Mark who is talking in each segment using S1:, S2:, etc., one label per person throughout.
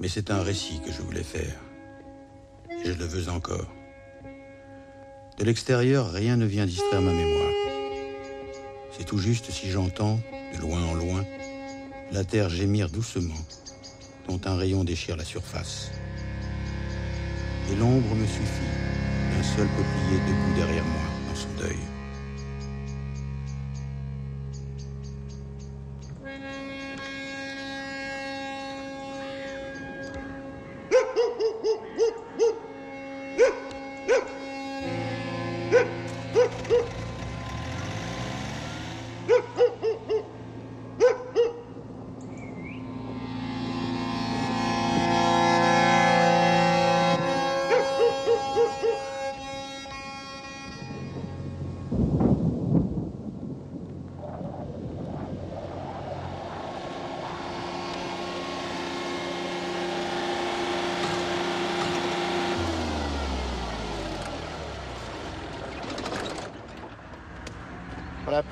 S1: Mais c'est un récit que je voulais faire. Et je le veux encore. De l'extérieur, rien ne vient distraire ma mémoire. C'est tout juste si j'entends, de loin en loin, la terre gémir doucement, dont un rayon déchire la surface. Et l'ombre me suffit, un seul peuplier debout derrière moi dans son deuil.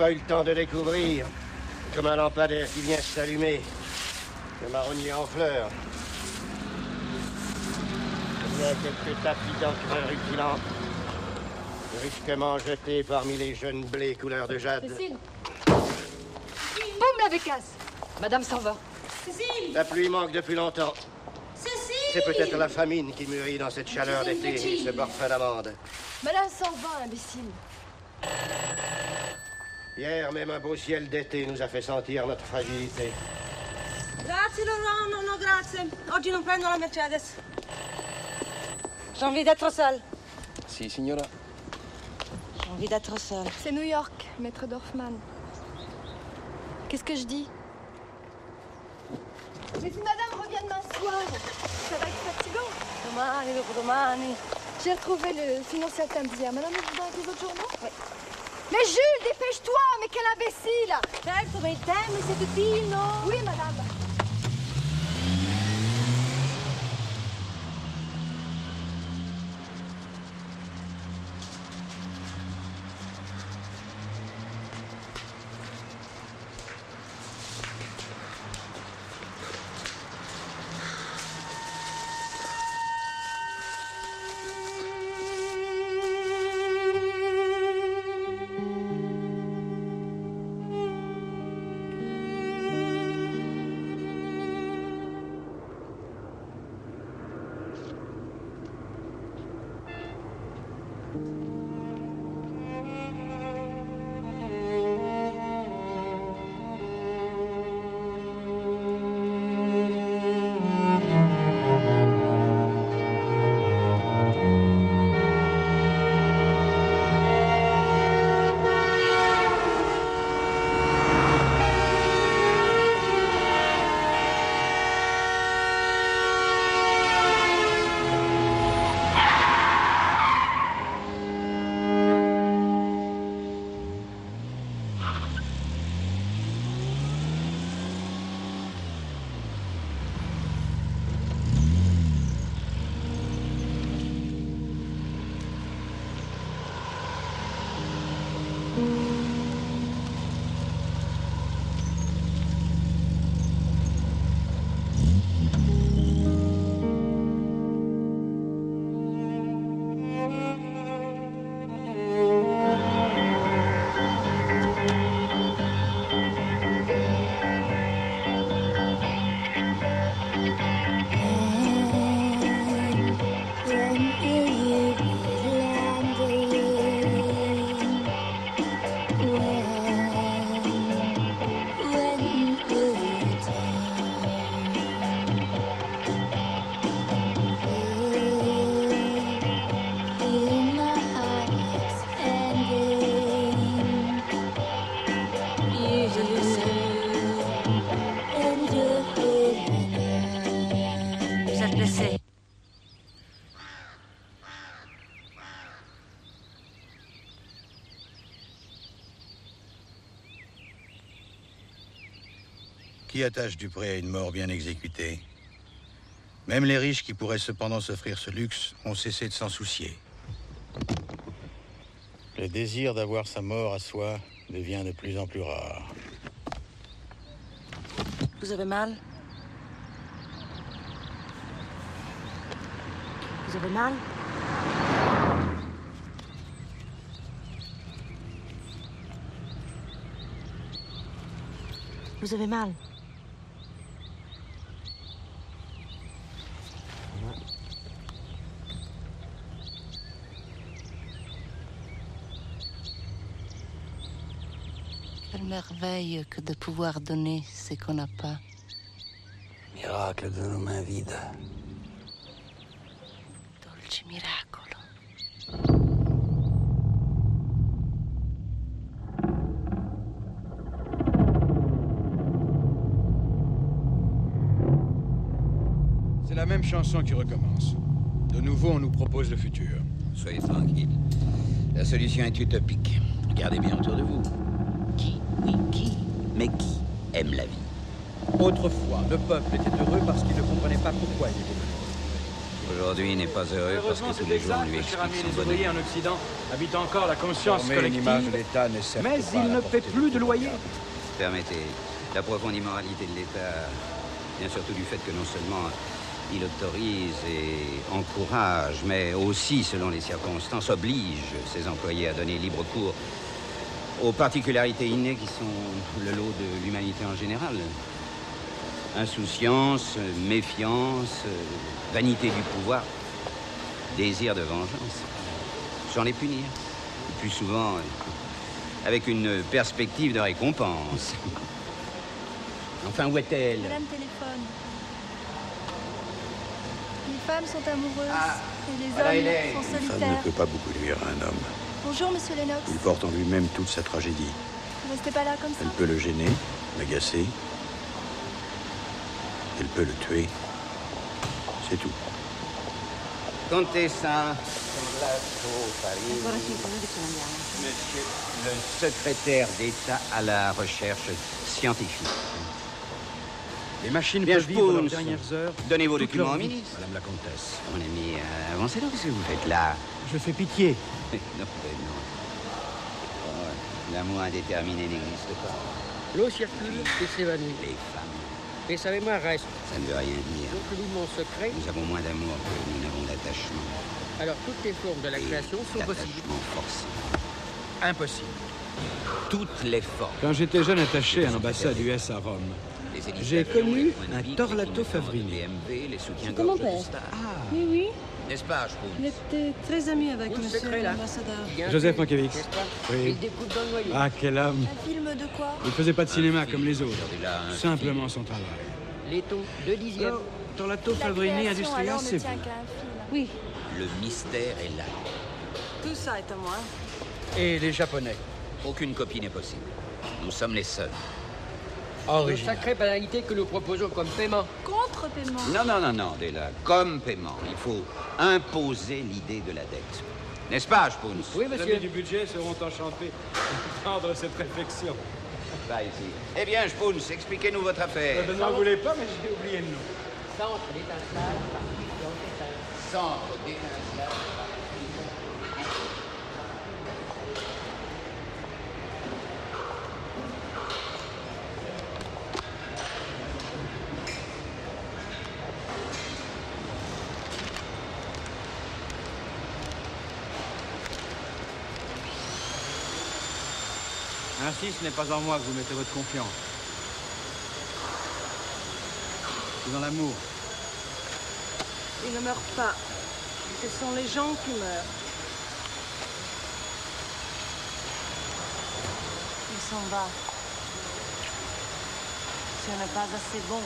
S2: Pas eu le temps de découvrir. Comme un lampadaire qui vient s'allumer. Le marronnier en fleurs. Il y a quelques tapis d'encre rutilantes. Brusquement jetés parmi les jeunes blés couleur de jade.
S3: Cécile Boum la bécasse Madame s'en va.
S4: Cécile
S2: La pluie manque depuis longtemps.
S4: Cécile
S2: C'est peut-être la famine qui mûrit dans cette chaleur d'été et ce parfum d'amande.
S3: Madame s'en va, imbécile.
S2: Hier, même un beau ciel d'été nous a fait sentir notre fragilité.
S4: Grazie Laurent, non, non, grazie. Oggi non prendo la Mercedes. J'ai envie d'être seule.
S5: Si, signora.
S4: J'ai envie d'être seule.
S3: C'est New York, maître Dorfman. Qu'est-ce que je dis? Mais si madame revient demain soir, ça va être fatigant.
S4: Domani, dopo domani.
S3: J'ai retrouvé le financier d'hier. Madame, vous dans les autres journaux? Oui. Mais Jules, dépêche-toi quel imbécile
S4: Certo, ma il tempo, c'est tutti, no?
S3: Oui, madame.
S1: Attache Dupré à une mort bien exécutée Même les riches qui pourraient cependant s'offrir ce luxe ont cessé de s'en soucier. Le désir d'avoir sa mort à soi devient de plus en plus rare.
S4: Vous avez mal? Vous avez mal? Vous avez mal? Merveille que de pouvoir donner ce qu'on n'a pas.
S5: Miracle de nos mains vides.
S4: Dolce miracolo.
S6: C'est la même chanson qui recommence. De nouveau, on nous propose le futur.
S5: Soyez tranquille. La solution est utopique. Regardez bien autour de vous. Mais qui aime la vie
S6: Autrefois, le peuple était heureux parce qu'il ne comprenait pas pourquoi il était heureux.
S5: Aujourd'hui, il n'est pas heureux parce que tous les jours, on lui explique son bonheur.
S7: en Occident habitent encore la conscience
S6: de certes
S7: Mais il ne paie plus
S6: de
S7: de loyer.
S5: Permettez, la profonde immoralité de l'État vient surtout du fait que non seulement il autorise et encourage, mais aussi, selon les circonstances, oblige ses employés à donner libre cours aux particularités innées qui sont le lot de l'humanité en général. Insouciance, méfiance, vanité du pouvoir, désir de vengeance. Sans les punir. Le plus souvent, euh, avec une perspective de récompense. Enfin, où est-elle
S3: Madame téléphone. Les femmes sont amoureuses
S5: Ah,
S3: et les
S5: voilà,
S3: hommes sont
S1: Une femme ne
S3: solitaires.
S1: peut pas beaucoup nuire à un homme.
S3: Bonjour, monsieur Lennox.
S1: Il porte en lui-même toute sa tragédie.
S3: Vous restez pas là comme ça
S1: Elle peut le gêner, l'agacer. Elle peut le tuer. C'est tout.
S5: Contessa. Monsieur le secrétaire d'État à la recherche scientifique.
S6: Les machines
S5: Bien,
S6: peuvent vivre leurs dernières heures.
S5: Donnez vos documents au ministre.
S6: Madame la comtesse.
S5: Mon ami, euh, avancez donc, qu'est-ce que vous faites là
S7: Je fais pitié.
S5: Non, mais non. Oh, L'amour indéterminé n'existe pas.
S8: L'eau circule et s'évanouit.
S5: Les femmes,
S8: Et ça les mains restent.
S5: ça ne veut rien dire.
S8: Donc loup mon secret.
S5: Nous avons moins d'amour que nous n'avons d'attachement.
S8: Alors toutes les formes de la
S5: Et
S8: création sont possibles.
S5: forcé.
S6: Impossible.
S5: Toutes les formes.
S6: Quand j'étais jeune attaché à l'ambassade US à Rome, J'ai connu un Torlato
S5: les clignotements de
S6: Favrini.
S4: C'était mon père. Oui, oui.
S5: N'est-ce pas, Spoon
S4: Il était très ami avec
S8: Vous,
S4: monsieur l'ambassadeur.
S6: Joseph Mankiewicz. Oui.
S8: Il découpe dans le noyau.
S6: ah, quel homme
S3: Un film de quoi
S6: Il faisait pas de cinéma comme les autres. Simplement son travail.
S8: Laiton, deux dixièmes.
S6: Alors, Torlato
S3: La alors, ne
S6: c'est.
S4: Oui,
S5: Le mystère est là.
S4: tout ça est à moi.
S6: Et les Japonais.
S5: Aucune copie n'est possible. Nous sommes les seuls.
S8: Une
S6: Original.
S8: sacrée banalité que nous proposons comme paiement.
S3: Contre-paiement.
S5: Non, non, non, non, Della. Comme paiement, il faut imposer l'idée de la dette. N'est-ce pas, Spoons?
S8: Oui,
S6: Les
S8: monsieur.
S6: amis du budget seront enchantés d'entendre cette réflexion.
S5: Pas ici. Eh bien, Spoons, expliquez-nous votre affaire.
S6: Je n'en voulais pas, mais j'ai oublié le nom.
S8: Centre l'étage.
S5: Centre d'étincelage.
S6: Ainsi, ce n'est pas en moi que vous mettez votre confiance. C'est dans l'amour.
S4: Il ne meurt pas. Ce sont les gens qui meurent. Il s'en va. Ce n'est pas assez bon.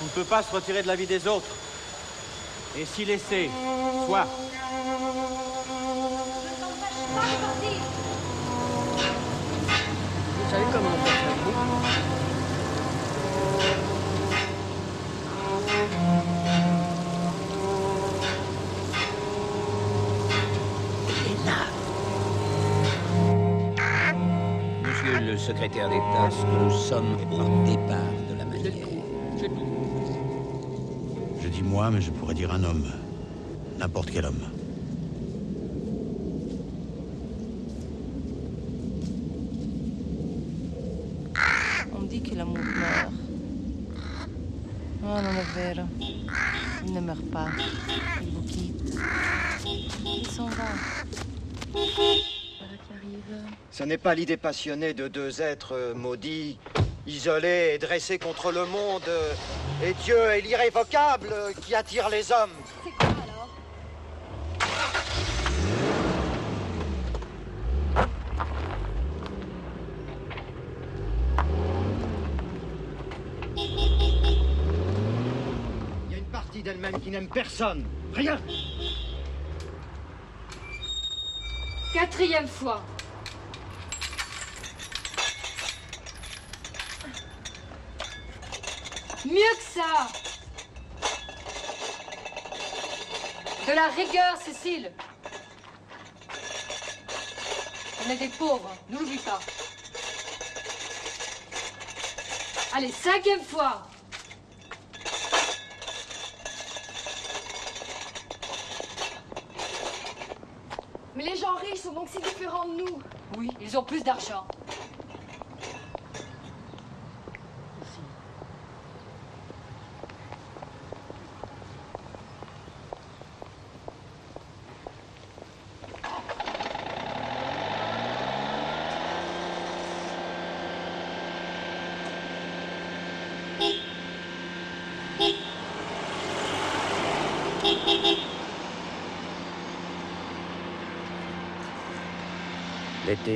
S7: On ne peut pas se retirer de la vie des autres. Et s'y laisser, soit.
S8: Vous savez comment on
S5: Monsieur le secrétaire d'État, nous sommes au départ de la manière.
S1: Je dis moi, mais je pourrais dire un homme. N'importe quel homme.
S4: On dit que l'amour meurt. Oh non, è vero. Il ne meurt pas. Il vous quitte. Il s'en va. Voilà qui arrive.
S2: Ce n'est pas l'idée passionnée de deux êtres euh, maudits, isolés et dressés contre le monde, euh, et Dieu est l'irrévocable euh, qui attire les hommes.
S3: C'est quoi alors?
S2: Il y a une partie d'elle-même qui n'aime personne. Rien.
S3: Quatrième fois. Mieux que ça De la rigueur, Cécile On est des pauvres, n'oublie pas. Allez, cinquième fois Mais les gens riches sont donc si différents de nous. Oui, ils ont plus d'argent.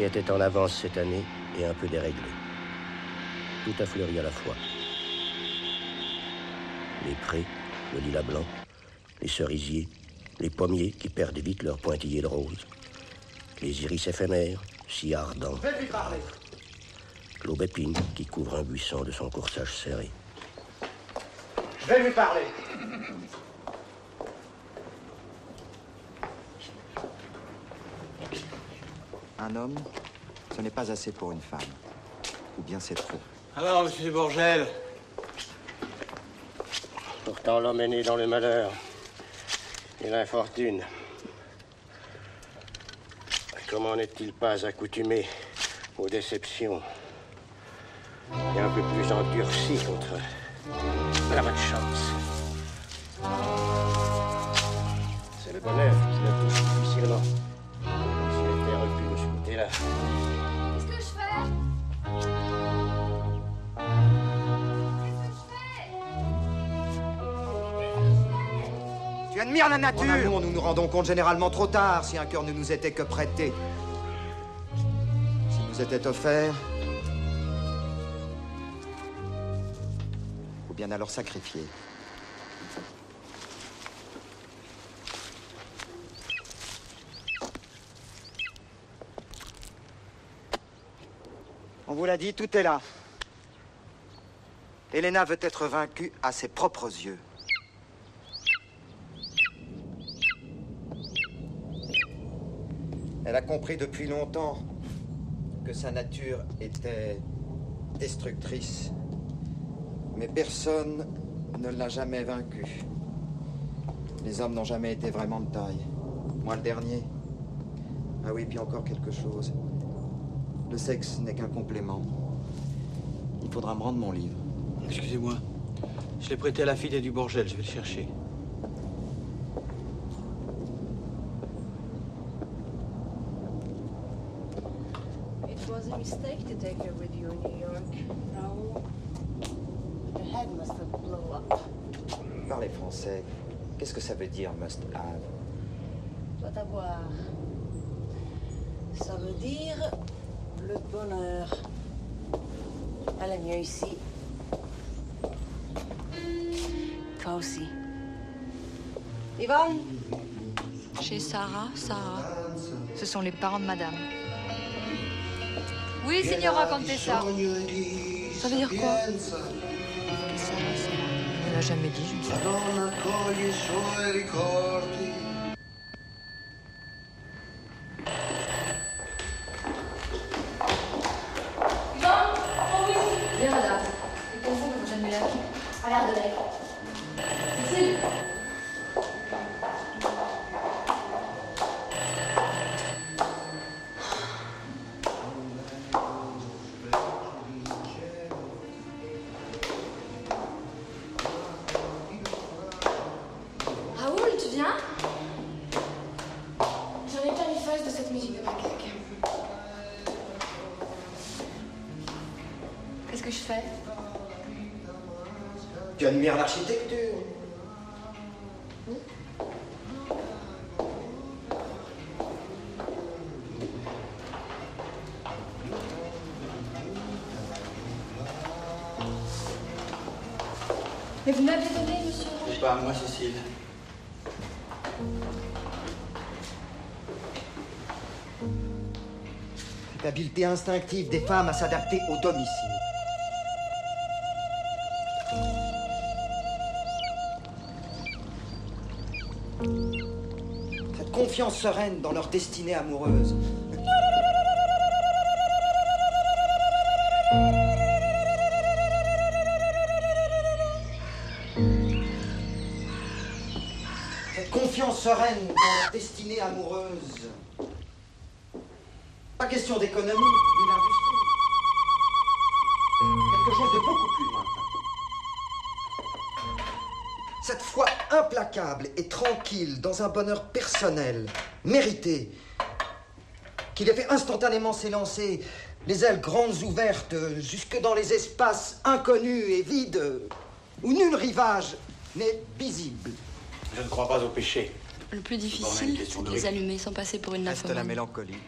S2: Était en avance cette année et un peu déréglé. Tout a fleuri à la fois. Les prés, le lilas blanc, les cerisiers, les pommiers qui perdent vite leur pointillé de rose, les iris éphémères, si ardents, l'aubépine qui couvre un buisson de son corsage serré.
S9: Je vais lui parler.
S10: Un homme, ce n'est pas assez pour une femme. Ou bien c'est trop.
S7: Alors, monsieur Bourgel,
S2: Pourtant, l'homme est né dans le malheur et l'infortune. Comment n'est-il pas accoutumé aux déceptions et un peu plus endurci contre la malchance? C'est le bonheur
S10: Tu admires la nature En amour, nous nous rendons compte généralement trop tard si un cœur ne nous était que prêté. S'il nous était offert. Ou bien alors sacrifié. On vous l'a dit, tout est là. Elena veut être vaincue à ses propres yeux. Elle a compris depuis longtemps que sa nature était destructrice. Mais personne ne l'a jamais vaincue. Les hommes n'ont jamais été vraiment de taille. Moi le dernier. Ah oui, puis encore quelque chose. Le sexe n'est qu'un complément. Il faudra me rendre mon livre.
S7: excusez-moi. Je l'ai prêté à la fille du Bourgel, je vais le chercher.
S4: It was a mistake to take her with you in New York? No. Your head must have blown up.
S10: Parlez français. Qu'est-ce que ça veut dire, must have?
S4: Doit avoir. Ça veut dire le bonheur. Elle est mieux ici. Toi aussi. Yvonne?
S3: Chez Sarah, Sarah. Ce sont les parents de madame. Oui, signora Contessa. Ça veut dire quoi. Elle a jamais dit, je ne sais pas.
S1: Moi, Cécile.
S10: Cette instinctive des femmes à s'adapter au domicile. Cette confiance sereine dans leur destinée amoureuse. Sereine dans leur destinée amoureuse. Pas question d'économie ni d'industrie. Quelque chose de beaucoup plus lointain. Cette foi implacable et tranquille dans un bonheur personnel, mérité, qui les fait instantanément s'élancer, les ailes grandes ouvertes, jusque dans les espaces inconnus et vides, où nul rivage n'est visible.
S9: Je ne crois pas au péché.
S3: Le plus difficile, c'est
S9: de
S3: les allumer sans passer pour une
S10: Reste la mélancolie.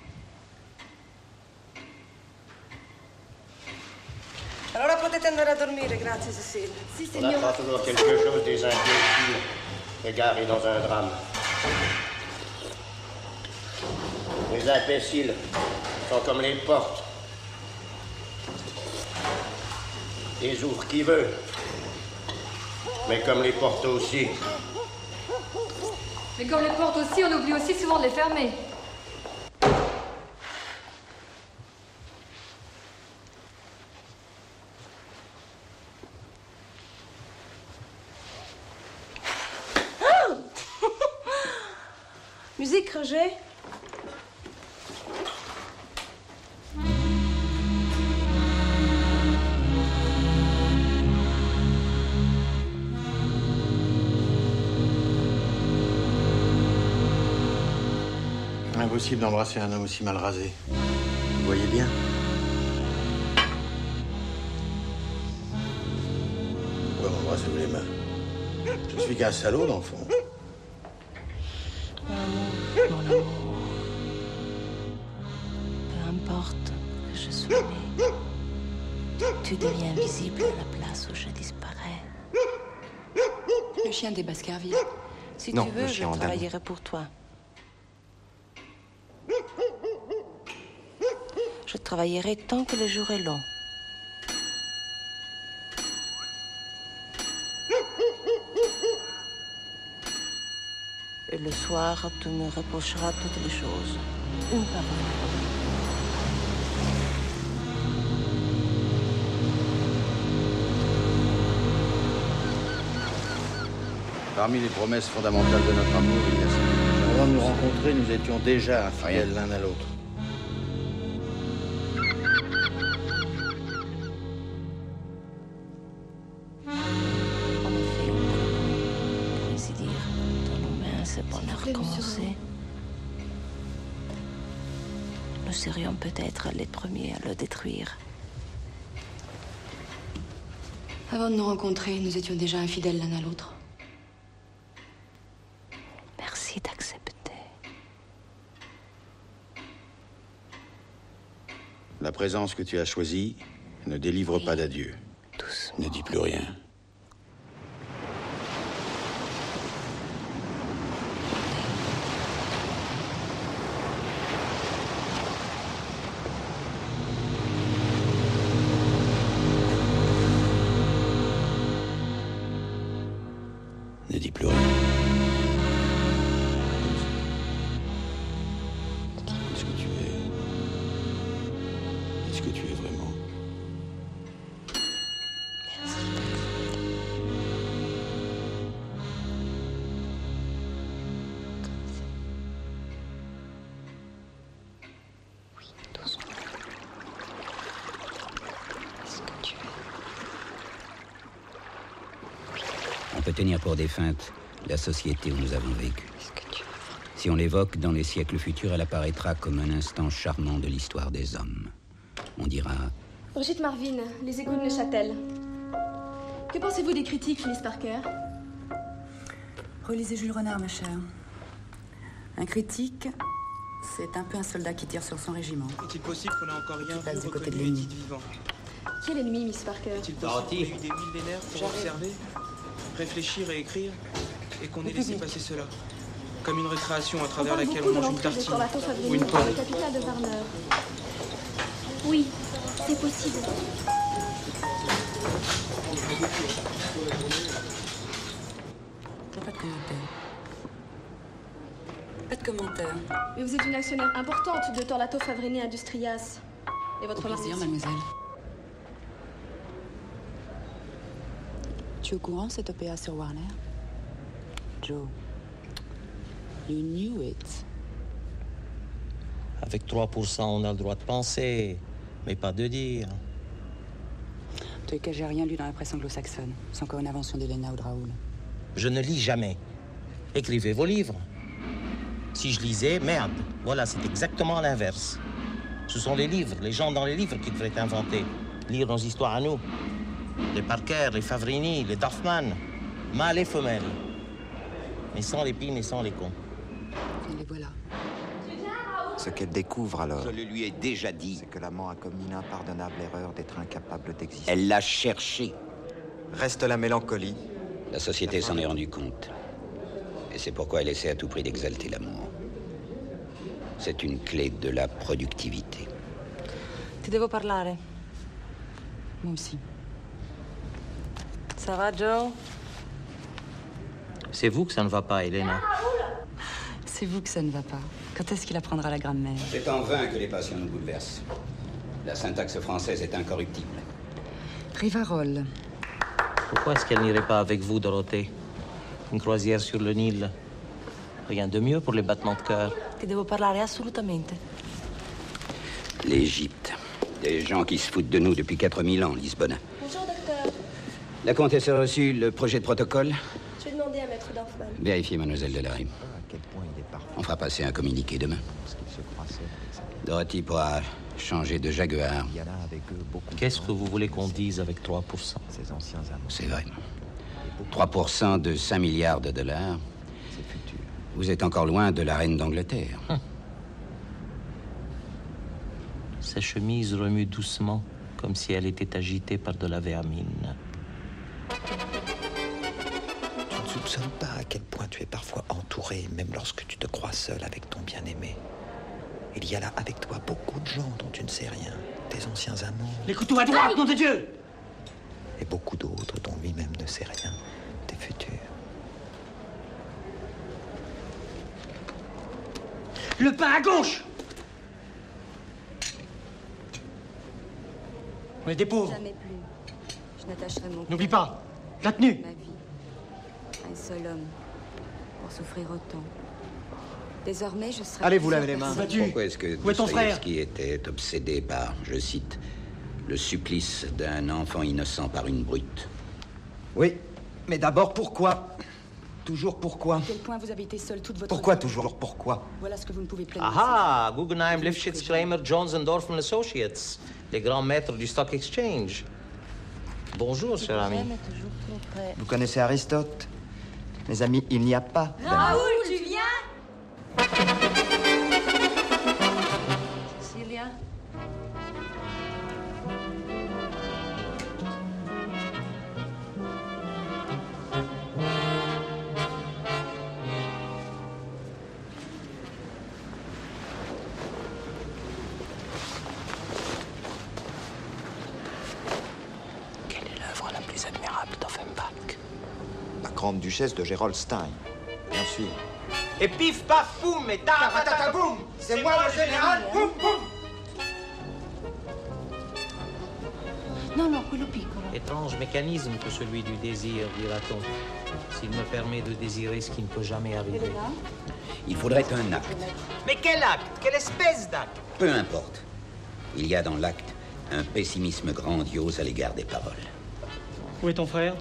S11: Allora potete andare a dormire, grazie Cecilia.
S3: Si,
S2: On apprend toujours quelque chose des imbéciles égarés dans un drame. Les imbéciles sont comme les portes. Les ouvre qui veut. Mais comme les portes aussi.
S3: Mais comme les portes aussi, on oublie aussi souvent de les fermer.
S11: Musique, Roger?
S1: Impossible d'embrasser un homme aussi mal rasé. Vous voyez bien Pourquoi m'embrassez-vous les mains Je suis qu'un salaud, dans le fond.
S4: Mon amour. Peu importe que je sois né, tu deviens visible à la place où je disparais.
S3: Le chien des Baskerville.
S4: Si
S10: Non,
S4: tu veux, je travaillerai pour toi. Travaillerai tant que le jour est long. Et le soir, tu me reprocheras toutes les choses. Une par une.
S1: Parmi les promesses fondamentales de notre amour, il y a celle Avant de nous rencontrer, nous étions déjà infidèles l'un à l'autre.
S4: Nous serions peut-être les premiers à le détruire.
S3: Avant de nous rencontrer, nous étions déjà infidèles l'un à l'autre.
S4: Merci d'accepter.
S1: La présence que tu as choisie ne délivre pas d'adieu. Ne dis plus rien.
S5: Tenir pour défunte la société où nous avons vécu. Si on l'évoque dans les siècles futurs, elle apparaîtra comme un instant charmant de l'histoire des hommes. On dira
S3: Brigitte Marvin, Les Égouts de Neuchâtel. Que pensez-vous des critiques, Phyllis Parker?
S12: Relisez Jules Renard, ma chère. Un critique, c'est un peu un soldat qui tire sur son régiment.
S13: Est-il possible qu'on ait encore rien
S12: passe
S13: vu
S12: du côté de l'ennemi.
S3: Est l'ennemi, Miss Parker?
S13: Est-il possible qu'il y ait eu des millénaires pour
S12: J'arrive.
S13: observer, réfléchir et écrire, et qu'on ait laissé passer cela Comme une récréation à travers laquelle on mange une tartine ou une pomme.
S14: Oui, c'est possible.
S12: Pas de commentaire. Pas de commentaire.
S3: Mais vous êtes une actionnaire importante de Torlato Favrini Industrias. Et votre
S12: Au plaisir, mademoiselle. Tu es au courant cette OPA sur Warner? Joe. You knew it.
S15: Avec 3%, on a le droit de penser, mais pas de dire.
S12: En tout cas, j'ai rien lu dans la presse anglo-saxonne. C'est encore une invention d'Elena ou de Raoul.
S15: Je ne lis jamais. Écrivez vos livres. Si je lisais, merde. Voilà, c'est exactement l'inverse. Ce sont les livres, les gens dans les livres qui devraient inventer. Lire nos histoires à nous. Les Parker, les Favrini, les Dorfman. Mâles et femelles. Mais sans les pines et sans les cons.
S12: Et les voilà.
S10: Ce qu'elle découvre alors,
S5: Je le lui ai déjà dit.
S10: c'est que l'amant a commis l'impardonnable erreur d'être incapable d'exister.
S5: Elle l'a cherché.
S10: Reste la mélancolie.
S5: La société s'en est rendue compte. Et c'est pourquoi elle essaie à tout prix d'exalter l'amour. C'est une clé de la productivité.
S12: Ti devo parlare. Moi aussi. Ça va, Joe?
S15: C'est vous que ça ne va pas, Elena.
S12: C'est vous que ça ne va pas. Quand est-ce qu'il apprendra la grammaire?
S5: C'est en vain que les passions nous bouleversent. La syntaxe française est incorruptible.
S12: Rivarol.
S15: Pourquoi est-ce qu'elle n'irait pas avec vous, Dorothée? Une croisière sur le Nil. Rien de mieux pour les battements de cœur.
S4: Ti devo parlare assolutamente.
S5: L'Égypte. Des gens qui se foutent de nous depuis 4000 ans, Lisbonne.
S3: Bonjour, docteur.
S5: La comtesse a reçu le projet de protocole
S3: Je vais demander à maître Dorfman.
S5: Vérifiez, mademoiselle Delary.
S10: À quel point il est parfait.
S5: On fera passer un communiqué demain. Dorothy pourra changer de Jaguar.
S10: Il y a là avec eux beaucoup de
S15: Qu'est-ce que vous voulez qu'on dise avec 3%
S10: Ses anciens amours.
S5: C'est vrai. 3% de 5 milliards de dollars.
S10: Ses futurs.
S5: Vous êtes encore loin de la reine d'Angleterre.
S15: Sa chemise remue doucement, comme si elle était agitée par de la vermine.
S10: Tu ne soupçonnes pas à quel point tu es parfois entouré, même lorsque tu te crois seul avec ton bien-aimé. Il y a là avec toi beaucoup de gens dont tu ne sais rien. Tes anciens amants
S7: Les couteaux à droite, nom de Dieu
S10: et beaucoup d'autres dont lui-même ne sait rien. Tes futurs.
S7: Le pain à gauche On est des pauvres.
S16: Jamais plus. Je n'attacherai mon
S7: N'oublie pas, la tenue.
S16: Ma vie, un seul homme, pour souffrir autant. Désormais, je serai.
S7: Allez, vous lavez les mains.
S5: Pourquoi est-ce que
S7: Où est ton frère
S5: Dostoïevski était obsédé par, je cite, le supplice d'un enfant innocent par une brute?
S10: Oui, mais d'abord pourquoi? Toujours pourquoi?
S12: À quel point vous habitez seul toute votre
S10: Pourquoi
S12: vie?
S10: toujours pourquoi?
S12: Voilà ce que vous ne pouvez pleinement
S15: Ah, Guggenheim, Lifshitz, Kramer, Jones and Dorfman Associates, les grands maîtres du Stock Exchange. Bonjour, cher ami.
S10: Vous connaissez Aristote? Mes amis, il n'y a pas.
S16: Raoul, tu viens?
S4: Cecilia
S10: duchesse de Gerolstein, bien sûr.
S15: Et pif, paf, poum, et
S10: boum C'est moi le général Boum, boum
S4: No, no, quello piccolo.
S15: Étrange mécanisme que celui du désir, dira-t-on. S'il me permet de désirer ce qui ne peut jamais arriver.
S5: Il faudrait un acte.
S15: Mais quel acte? Quelle espèce d'acte?
S5: Peu importe. Il y a dans l'acte un pessimisme grandiose à l'égard des paroles.
S7: Où est ton frère?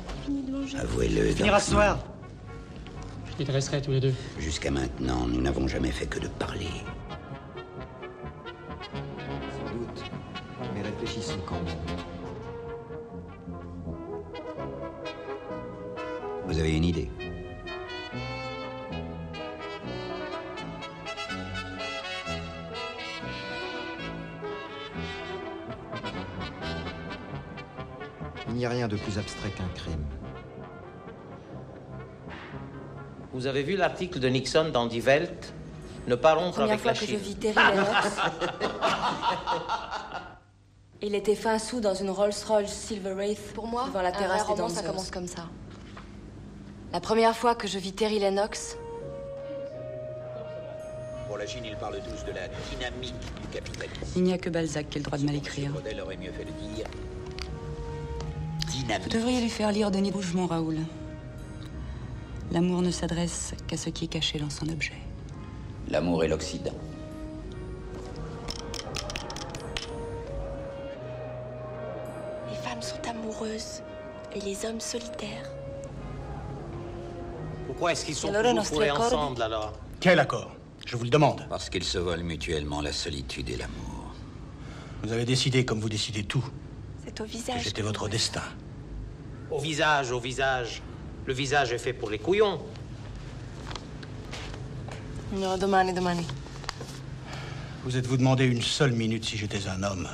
S5: Avouez-le.
S7: Finira ce soir. Je les dresserai tous les deux.
S5: Jusqu'à maintenant, nous n'avons jamais fait que de parler.
S10: Abstrait qu'un crime.
S15: Vous avez vu l'article de Nixon dans Die Welt? Ne pas rompre
S16: Première
S15: avec
S16: fois
S15: la
S16: que je
S15: Chine.
S16: vis Terry Lennox. Il était fin sous dans une Rolls-Royce Silver Wraith
S3: Pour moi,
S16: devant la
S3: un
S16: terrasse
S3: vrai
S16: des
S3: roman, ça commence comme ça.
S16: La première fois que je vis Terry Lennox,
S5: Pour la Chine, il parle tous de la dynamique du capitalisme.
S12: Il n'y a que Balzac qui a le droit de mal écrire.
S5: modèle aurait mieux fait de dire
S12: Vous devriez lui faire lire Denis Rougemont, Raoul. L'amour ne s'adresse qu'à ce qui est caché dans son objet.
S5: L'amour et l'Occident.
S14: Les femmes sont amoureuses et les hommes solitaires.
S15: Pourquoi est-ce qu'ils sont
S16: accordi.
S15: ensemble alors?
S1: Quel accord? Je vous le demande.
S5: Parce qu'ils se volent mutuellement la solitude et l'amour.
S1: Vous avez décidé, comme vous décidez tout,
S14: Au visage.
S1: j'étais votre destin.
S15: Au visage, au visage. Le visage est fait pour les couillons.
S4: No, domani, domani.
S1: Vous êtes-vous demandé une seule minute si j'étais un homme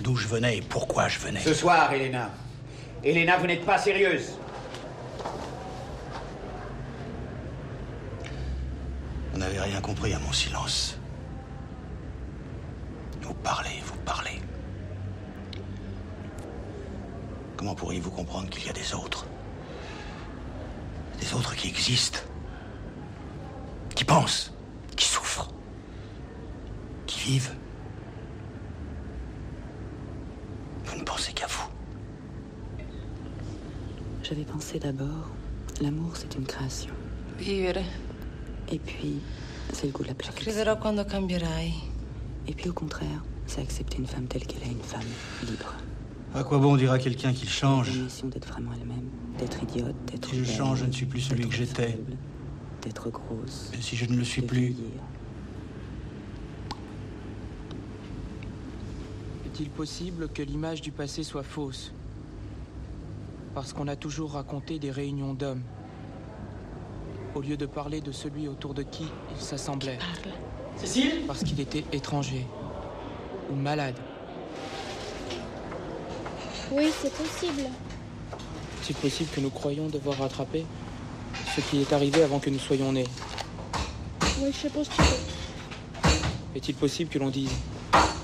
S1: D'où je venais et pourquoi je venais
S9: Ce soir, Elena. Elena, vous n'êtes pas sérieuse.
S1: Vous n'avez rien compris à mon silence. Vous parlez, vous parlez. Comment pourriez-vous comprendre qu'il y a des autres? Des autres qui existent Qui pensent Qui souffrent Qui vivent Vous ne pensez qu'à vous.
S12: J'avais pensé d'abord, l'amour c'est une création.
S4: Vivere.
S12: Et puis, c'est le goût de la perfection. Et puis au contraire, c'est accepter une femme telle qu'elle est, une femme libre.
S1: À quoi bon dire à quelqu'un qu'il change
S12: d'être vraiment elle-même, d'être idiote, d'être
S1: Si je change, je ne suis plus celui que j'étais.
S12: faible, D'être grosse.
S1: Mais si je ne le suis plus.
S13: Est-il possible que l'image du passé soit fausse? Parce qu'on a toujours raconté des réunions d'hommes. Au lieu de parler de celui autour de qui il s'assemblait.
S8: Cécile?
S13: Parce qu'il était étranger. Ou malade.
S14: Oui, c'est possible.
S13: Est-il possible que nous croyions devoir rattraper ce qui est arrivé avant que nous soyons nés
S14: Oui, je suppose que.
S13: Est-il possible que l'on dise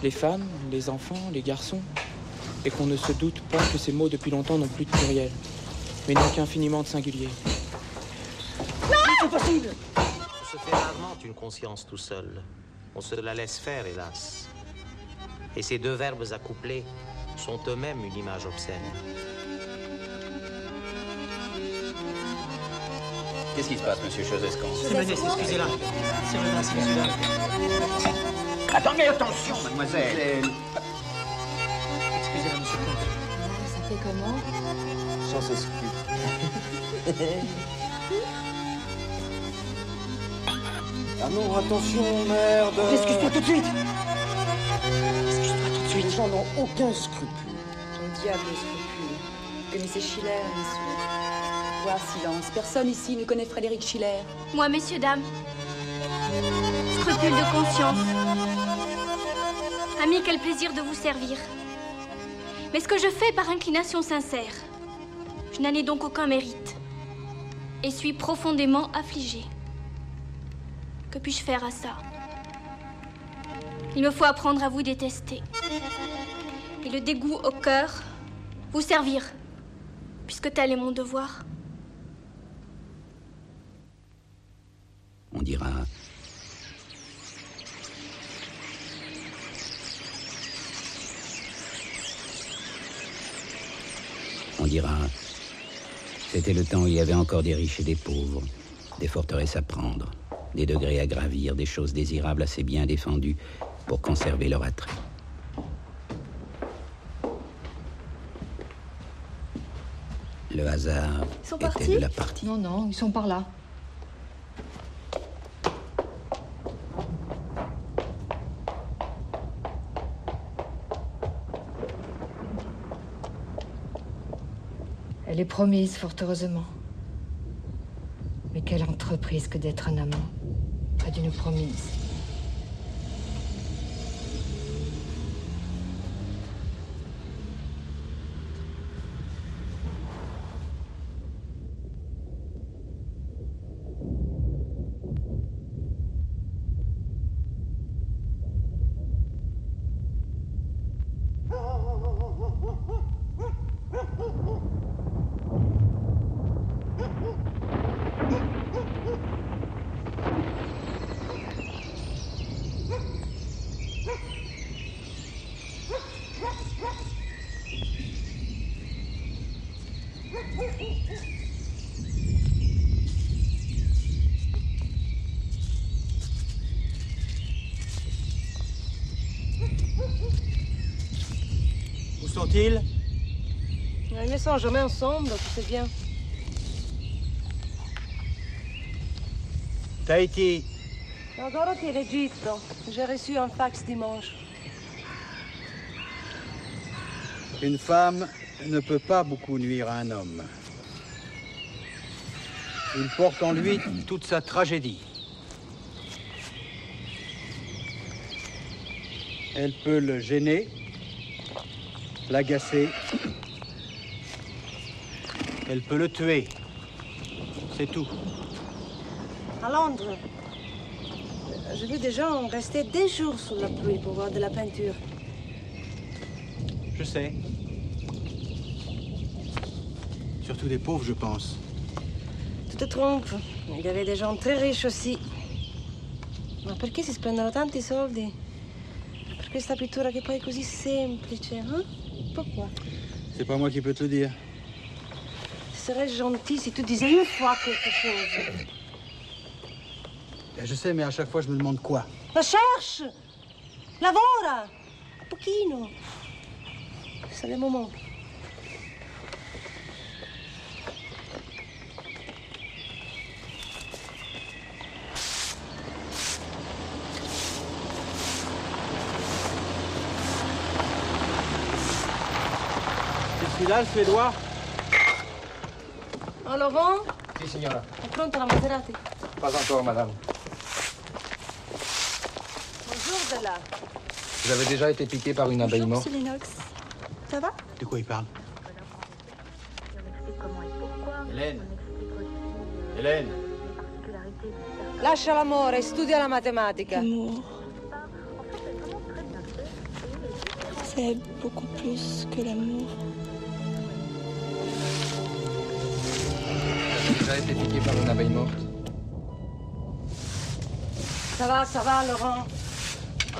S13: les femmes, les enfants, les garçons et qu'on ne se doute pas que ces mots depuis longtemps n'ont plus de pluriel, mais n'ont qu'infiniment de singulier?
S8: C'est possible
S15: On se fait rarement une conscience tout seul. On se la laisse faire, hélas. Et ces deux verbes accouplés sont eux-mêmes une image obscène.
S5: Qu'est-ce qui se passe, monsieur Chosescan?
S8: C'est Vanessa, excusez-la. C'est celui-là.
S9: Attendez, attention, mademoiselle.
S8: Excusez-la, monsieur le comte.
S3: Ça fait comment?
S10: Sans excuse. ah non, attention, merde
S8: Excuse-toi tout de suite
S10: Les gens n'ont aucun scrupule.
S12: Ton diable scrupule. Connaissez Schiller, messieurs Voir silence. Personne ici ne connaît Frédéric Schiller.
S14: Moi, messieurs, dames. Scrupule de conscience. Ami, quel plaisir de vous servir. Mais ce que je fais par inclination sincère. Je n'en ai donc aucun mérite. Et suis profondément affligée. Que puis-je faire à ça? Il me faut apprendre à vous détester. Et le dégoût au cœur, vous servir. Puisque tel est mon devoir.
S5: On dira. On dira. C'était le temps où il y avait encore des riches et des pauvres, des forteresses à prendre, des degrés à gravir, des choses désirables assez bien défendues pour conserver leur attrait. Le hasard
S3: ils sont
S5: était
S3: partis
S5: de la partie.
S3: Non, non, ils sont par là.
S17: Elle est promise, fort heureusement. Mais quelle entreprise que d'être un amant, pas d'une promise.
S18: Où sont-ils
S4: Ils ne sont jamais ensemble, tu sais bien.
S18: Tahiti.
S4: Non, Dorothy est l'Égypte. J'ai reçu un fax dimanche.
S1: Une femme ne peut pas beaucoup nuire à un homme. Il porte en lui toute sa tragédie. Elle peut le gêner, l'agacer. Elle peut le tuer. C'est tout.
S4: À Londres, j'ai vu des gens rester des jours sous la pluie pour voir de la peinture.
S1: Je sais. Surtout des pauvres, je pense.
S4: Tu te trompes. Il y avait des gens très riches aussi. Ma perché si spendono tanti soldi? Per questa pittura che poi è così semplice, hein? Pourquoi?
S1: C'est pas moi qui peux te le dire.
S4: Ce serait gentil si tu disais une fois quelque chose.
S1: Ben, Je sais, mais à chaque fois, je me demande quoi.
S4: Cherche! Lavora! Un pochino. C'est le moment.
S18: C'est celui-là, le suédois
S4: Oh, Laurent,
S8: Si, signora.
S4: è pronta la Maserati?
S8: Pas encore, madame.
S4: Bonjour, Bella.
S8: Vous avez déjà été piqué par une abeille morte?
S4: Lennox. Ça va?
S1: De quoi il parle?
S8: Hélène Hélène
S4: Lascia l'amore, studia la matematica.
S19: C'est beaucoup plus que l'amour.
S8: Déjà été piqué par une abeille morte
S4: Ça va, ça va, Laurent.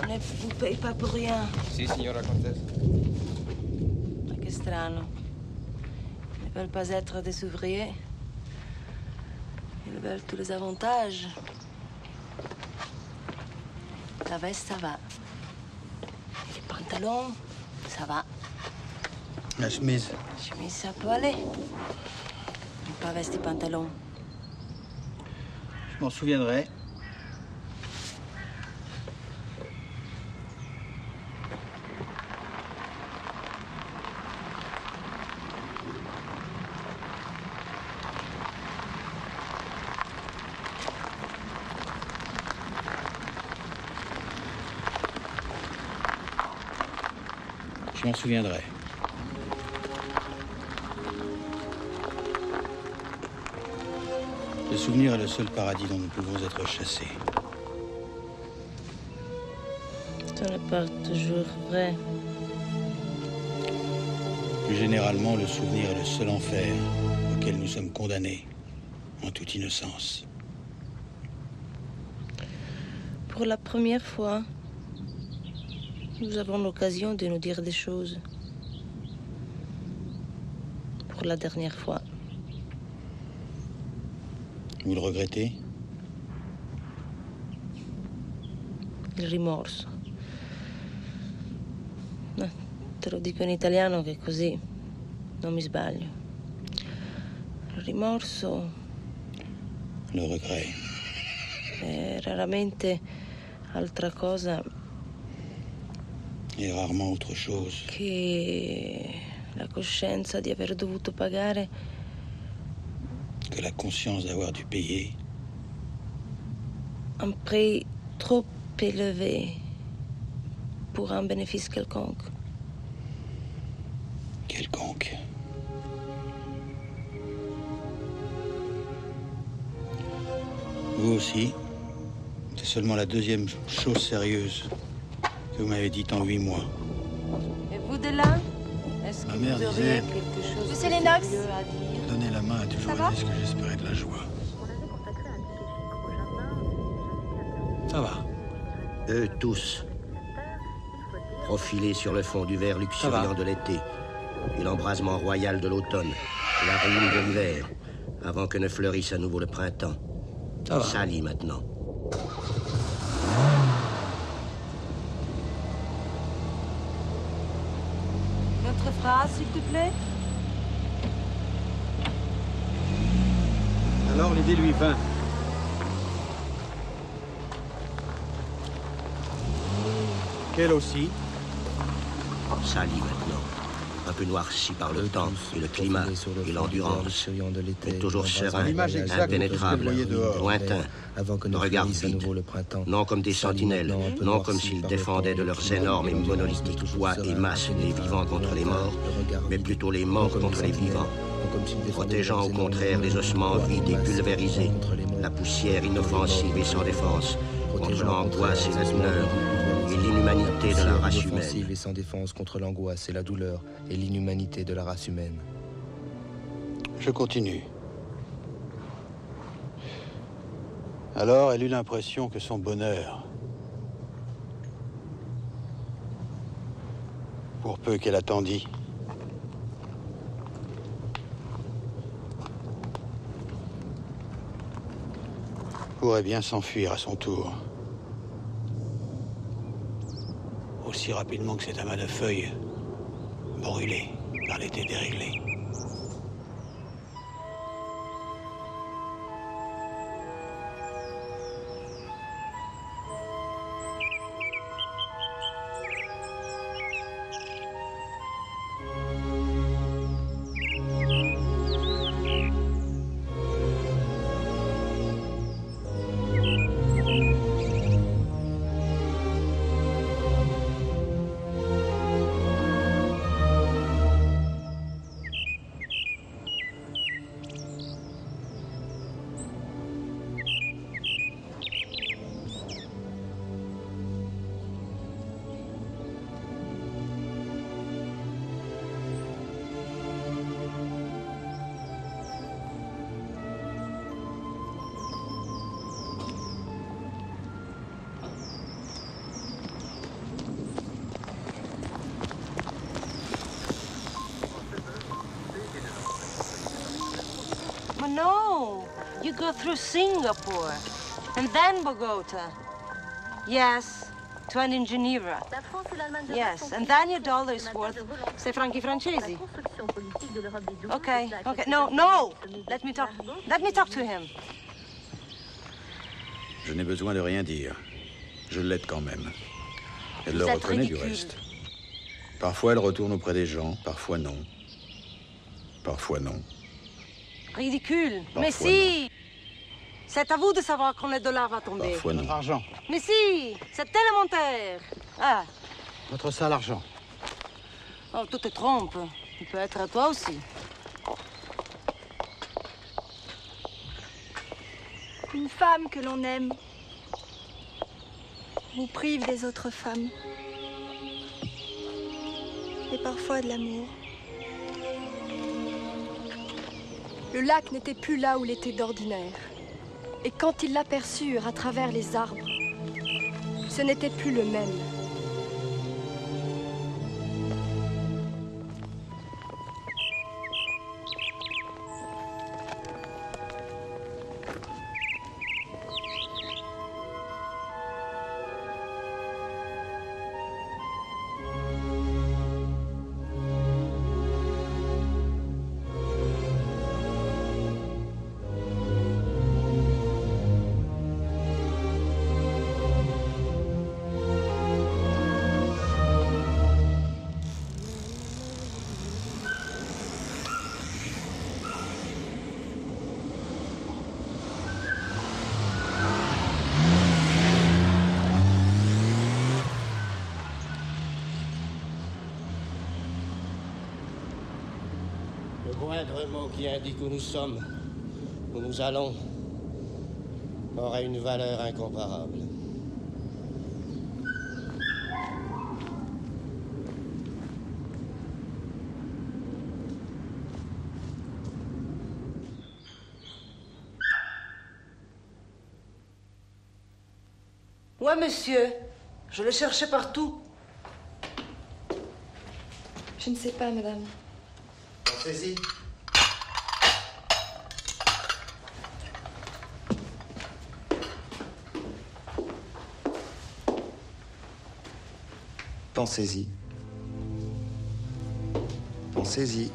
S4: On ne vous paye pas pour rien.
S8: Si, signora comtesse.
S4: Ma che strano. Ils ne veulent pas être des ouvriers. Ils veulent tous les avantages. La veste, ça va. Les pantalons, ça va.
S1: La chemise.
S4: La chemise, ça peut aller. Pas et pantalon.
S1: Je m'en souviendrai. Je m'en souviendrai. Souvenir est le seul paradis dont nous pouvons être chassés.
S4: Ce n'est pas toujours vrai.
S1: Plus généralement, le souvenir est le seul enfer auquel nous sommes condamnés en toute innocence.
S4: Pour la première fois, nous avons l'occasion de nous dire des choses. Pour la dernière fois.
S1: Vous le regrettez
S4: Il rimorso. No, te lo dico in italiano che così non mi sbaglio. Il rimorso
S1: Le regret.
S4: è raramente altra cosa
S1: Et rarement autre chose
S4: che
S11: la coscienza di aver dovuto pagare
S1: Que la conscience d'avoir dû payer
S11: un prix trop élevé pour un bénéfice quelconque.
S1: quelconque. Vous aussi, c'est seulement la deuxième chose sérieuse que vous m'avez dite en huit mois.
S11: Et vous de là Est-ce que
S1: Ma mère
S11: vous auriez
S1: disait-
S11: quelque chose
S3: Monsieur Lennox
S11: à dire
S1: Donner la main a toujours
S3: Ça va
S1: été ce que j'espérais de la joie. Ça va.
S2: Eux tous, profilés sur le fond du verre luxuriant de l'été, et l'embrasement royal de l'automne, et la ruine de l'hiver, avant que ne fleurisse à nouveau le printemps.
S1: Ça va.
S2: Sali maintenant.
S11: Notre phrase, s'il te plaît?
S1: Alors l'idée lui vint. Qu'elle aussi,
S2: Sali maintenant. Un peu noirci par le temps et le climat et l'endurance, mais toujours serein,
S20: de
S2: impénétrable, lointain,
S20: Avant que ne
S2: regard vide,
S20: nouveau le printemps.
S2: non comme des sentinelles, non comme s'ils défendaient de leurs énormes et monolithiques poids et masses les vivants contre les morts, mais plutôt les morts contre les vivants, protégeant au contraire les ossements vides et pulvérisés, la poussière inoffensive et sans défense, contre
S20: protégeant au
S2: l'angoisse et
S20: contraire
S2: la
S20: les
S2: douleur,
S20: ossements
S2: et l'inhumanité de la
S20: Poussière
S2: race
S20: inoffensive
S2: humaine.
S20: et sans défense contre l'angoisse et la douleur et l'inhumanité de la race humaine.
S1: je continue. Alors elle eut l'impression que son bonheur, pour peu qu'elle attendît, pourrait bien s'enfuir à son tour. Aussi rapidement que cet amas de feuilles brûlé par l'été déréglé.
S11: Through Singapore and then Bogota. Yes, to an in Geneva. Yes, and then your dollar is worth, say, franchi francesi. Okay, okay. No, no. Let me talk. Let me talk to him.
S1: Je n'ai besoin de rien dire. Je l'aide quand même. Elle le reconnaît du
S11: ridicule.
S1: reste. Parfois elle retourne auprès des gens, parfois non. Parfois non.
S11: Ridicule. Mais
S1: Parfois,
S11: si. C'est à vous de savoir quand le dollar va tomber.
S1: Parfois non.
S8: Argent.
S11: Mais si, c'est élémentaire. Ah,
S8: Votre sale argent.
S11: oh, tu te trompes. Il peut être à toi aussi.
S3: Une femme que l'on aime vous prive des autres femmes. Et parfois de l'amour. Le lac n'était plus là où il était d'ordinaire. Et quand ils l'aperçurent à travers les arbres, ce n'était plus le même.
S2: Moindre mot qui indique où nous sommes, où nous allons, aura une valeur incomparable.
S11: Ouais, monsieur. Je le cherchais partout.
S3: Je ne sais pas, madame.
S10: Pensez-y. Pensez-y. Pensez-y.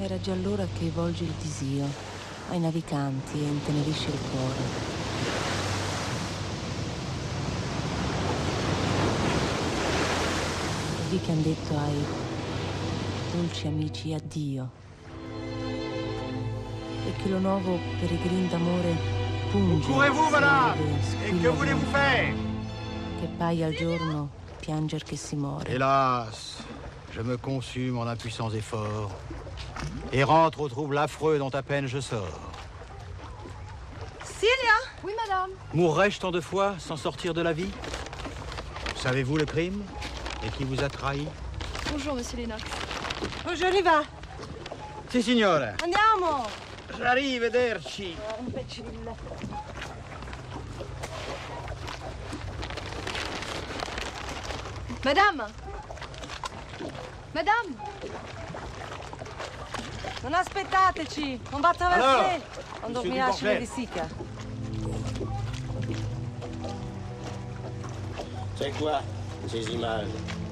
S4: Era già l'ora che volge il disio ai naviganti e intenerisce il cuore. Di che hanno detto ai dolci amici addio. E che lo nuovo peregrin d'amore.
S9: Courez-vous, madame Et que voulez-vous faire
S4: Che paia al giorno pianger che si muore.
S1: Hélas, je me consume en impuissants efforts et rentre au trouble affreux dont à peine je sors.
S3: Cilia Oui, madame.
S1: Mourrais-je tant de fois sans sortir de la vie? Savez-vous le crime Et qui vous a trahi?
S3: Bonjour, monsieur Lennox.
S11: Bonjour, Riva.
S1: Si, signore.
S11: Andiamo.
S1: Arrivederci.
S11: Imbecille.
S3: Madame Madame
S11: Non aspettateci, on va traverser.
S2: Alors,
S11: On
S2: monsieur
S11: dormirà chez
S2: Duportet.
S11: les Sica.
S2: C'est quoi ces images
S6: Vous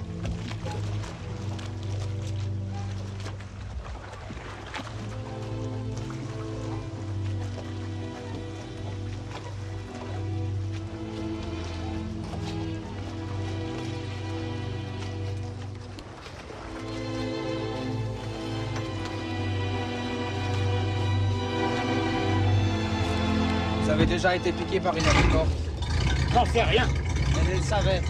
S6: avez déjà été piqué par une avicorne
S9: J'en sais rien.
S6: Elle le savait.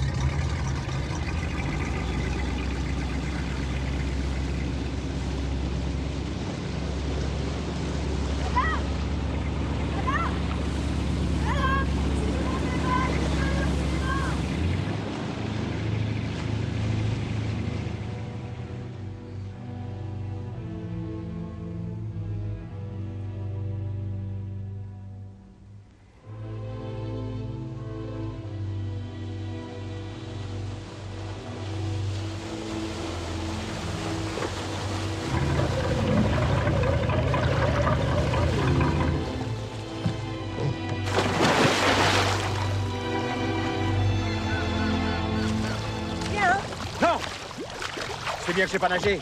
S9: Bien que je sais pas nager.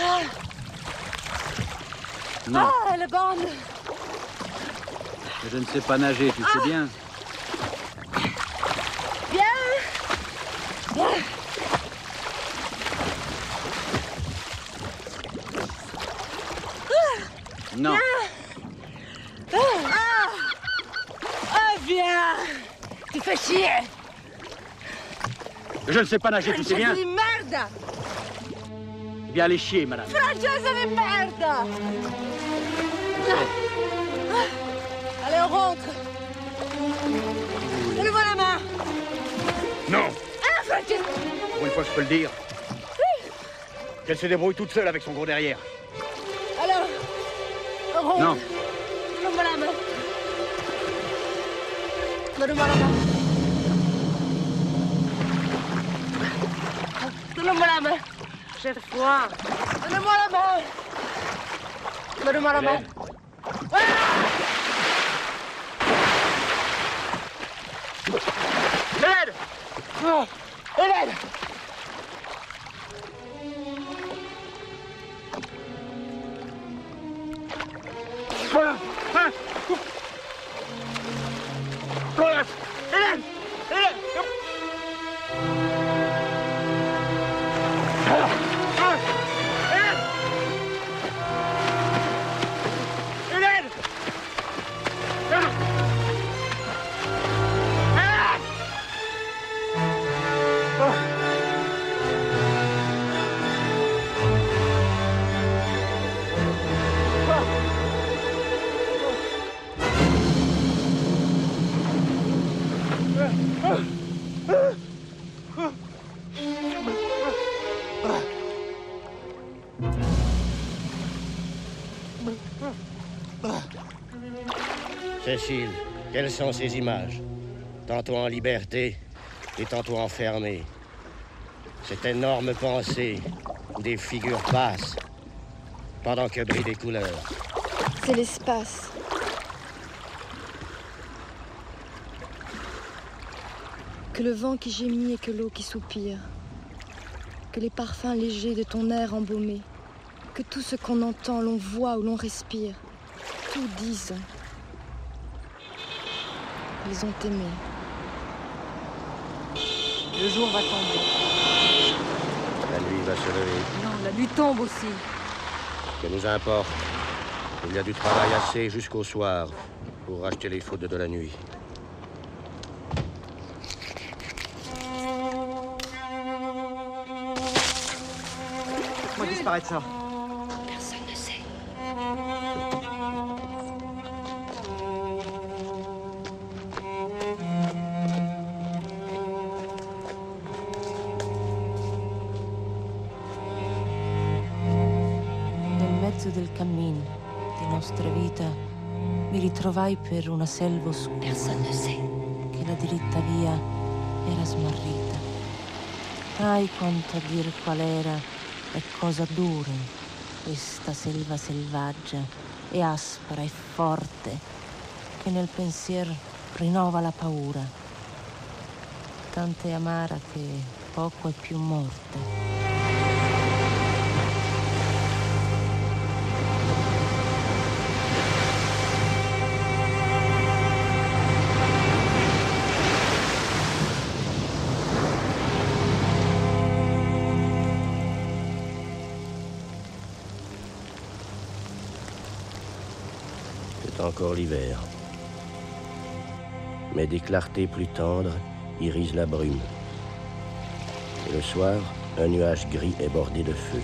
S11: Ah,
S1: Non,
S11: ah, elle est bonne.
S1: je ne sais pas nager, tu sais bien.
S11: Viens. Viens.
S1: Non.
S11: Ah. Ah. Ah, viens. Tu fais chier.
S9: Je ne sais pas nager, tu sais bien.
S11: Di merda.
S9: Eh Bien aller chier, madame.
S11: Francese di merda. Allez, on rentre. Donne-moi la main.
S9: Non
S11: Ah, Francese.
S9: Pour une fois, je peux le dire. Qu'elle se débrouille toute seule avec son gros derrière.
S11: Alors, on rentre.
S9: Non.
S11: Donne-moi la main. Donne-moi la main. Donne-moi la main. J'ai froid. Donne-moi la main. Donne-moi la main.
S9: Hélène. Hélène
S11: Oh, Hélène
S9: Voilà Hein Voilà
S2: Quelles sont ces images? Tantôt en liberté et tantôt enfermée. Cette énorme pensée des figures passent pendant que brillent des couleurs.
S3: C'est l'espace. Que le vent qui gémit et que l'eau qui soupire. Que les parfums légers de ton air embaumé. Que tout ce qu'on entend, l'on voit ou l'on respire. Tout disent. Ils ont aimé.
S4: Le jour va tomber.
S2: La nuit va se lever.
S4: Non, la nuit tombe aussi.
S2: Que nous importe Il y a du travail assez jusqu'au soir pour racheter les fautes de la nuit.
S8: Moi disparaître ça?
S4: Ritrovai per una selva oscura. Che la diritta via era smarrita. Ai quanto a dir qual era e cosa dura questa selva selvaggia e aspra e forte che nel pensier rinnova la paura. Tante amara che poco è più morte.
S2: Encore l'hiver. Mais des clartés plus tendres irisent la brume. Et le soir, un nuage gris est bordé de feu.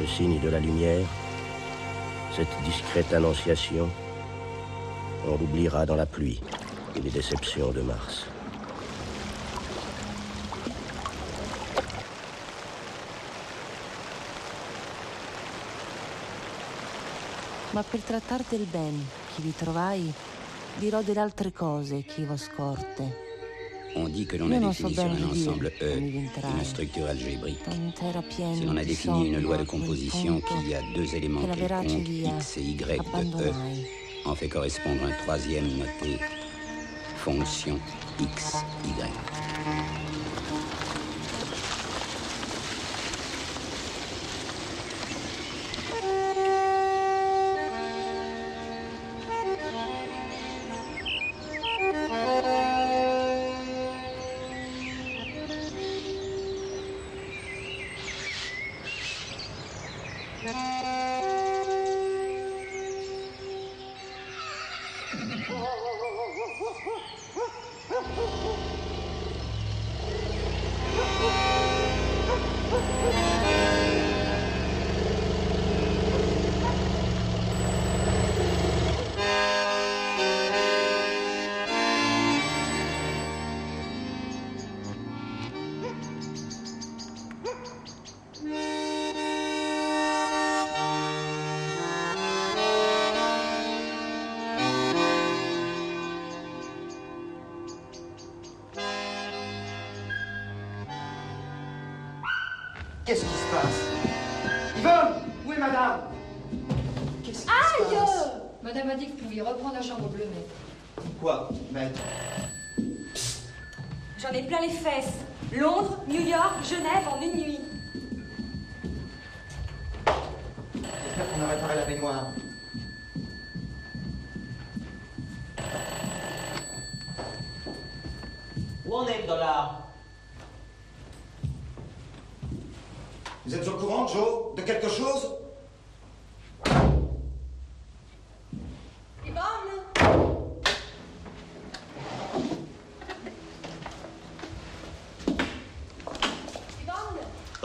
S2: Ce signe de la lumière, cette discrète annonciation, on l'oubliera dans la pluie et les déceptions de mars.
S4: Ma per trattar del ben chi vi trovai, dirò delle altre cose che scorte.
S5: On dit que l'on a défini sur un ensemble E une structure algébrique. Si l'on a défini une loi de composition qui a deux éléments
S4: che
S5: quelconques, X et Y de E,
S4: abbandonai.
S5: en fait correspondre un troisième noté fonction X, Y.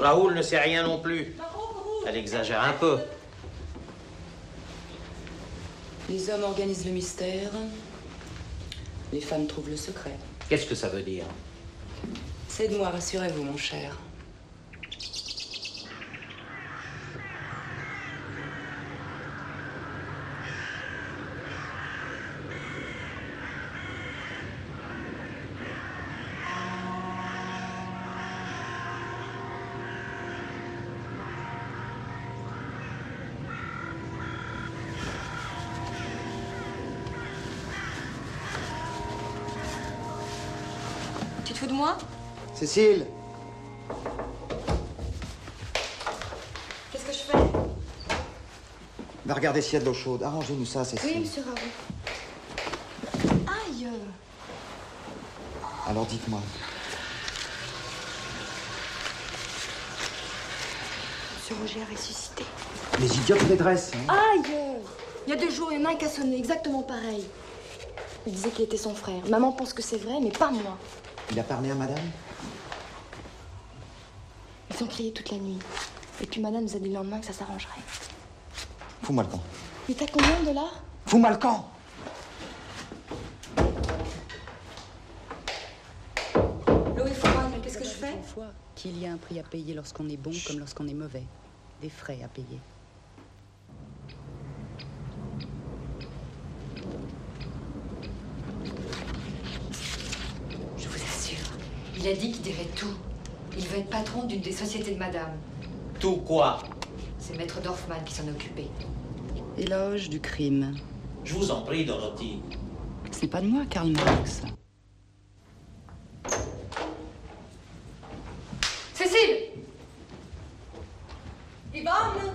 S15: Raoul ne sait rien non plus. Elle exagère un peu.
S12: Les hommes organisent le mystère. Les femmes trouvent le secret.
S15: Qu'est-ce que ça veut dire?
S12: C'est de moi, rassurez-vous, mon cher.
S17: te fous de moi
S10: Cécile
S17: Qu'est-ce que je fais?
S10: Va regarder s'il y a de l'eau chaude. Arrangez-nous ça, Cécile.
S3: Oui, monsieur Raoult. Aïe
S10: Alors dites-moi.
S3: Monsieur Roger a ressuscité.
S10: Les idiotes dressent. hein.
S3: Aïe Il y a deux jours, il y en a un qui a sonné exactement pareil. Il disait qu'il était son frère. Maman pense que c'est vrai, mais pas moi.
S10: Il a parlé à madame?
S3: Ils ont crié toute la nuit. Et puis madame nous a dit le lendemain que ça s'arrangerait.
S10: Fous-moi le camp.
S3: Mais t'as combien de dollars?
S10: Fous-moi le camp
S17: L'eau est froide, mais qu'est-ce que je fais?
S12: Qu'il y a un prix à payer lorsqu'on est bon comme lorsqu'on est mauvais. Des frais à payer.
S17: Je vous assure. Il a dit qu'il dirait tout. Il veut être patron d'une des sociétés de madame.
S15: Tout quoi?
S17: C'est Maître Dorfman qui s'en occupait.
S12: Éloge du crime.
S15: Je vous en prie, Dorothy.
S12: Ce n'est pas de moi, Karl Marx.
S17: Cécile Yvonne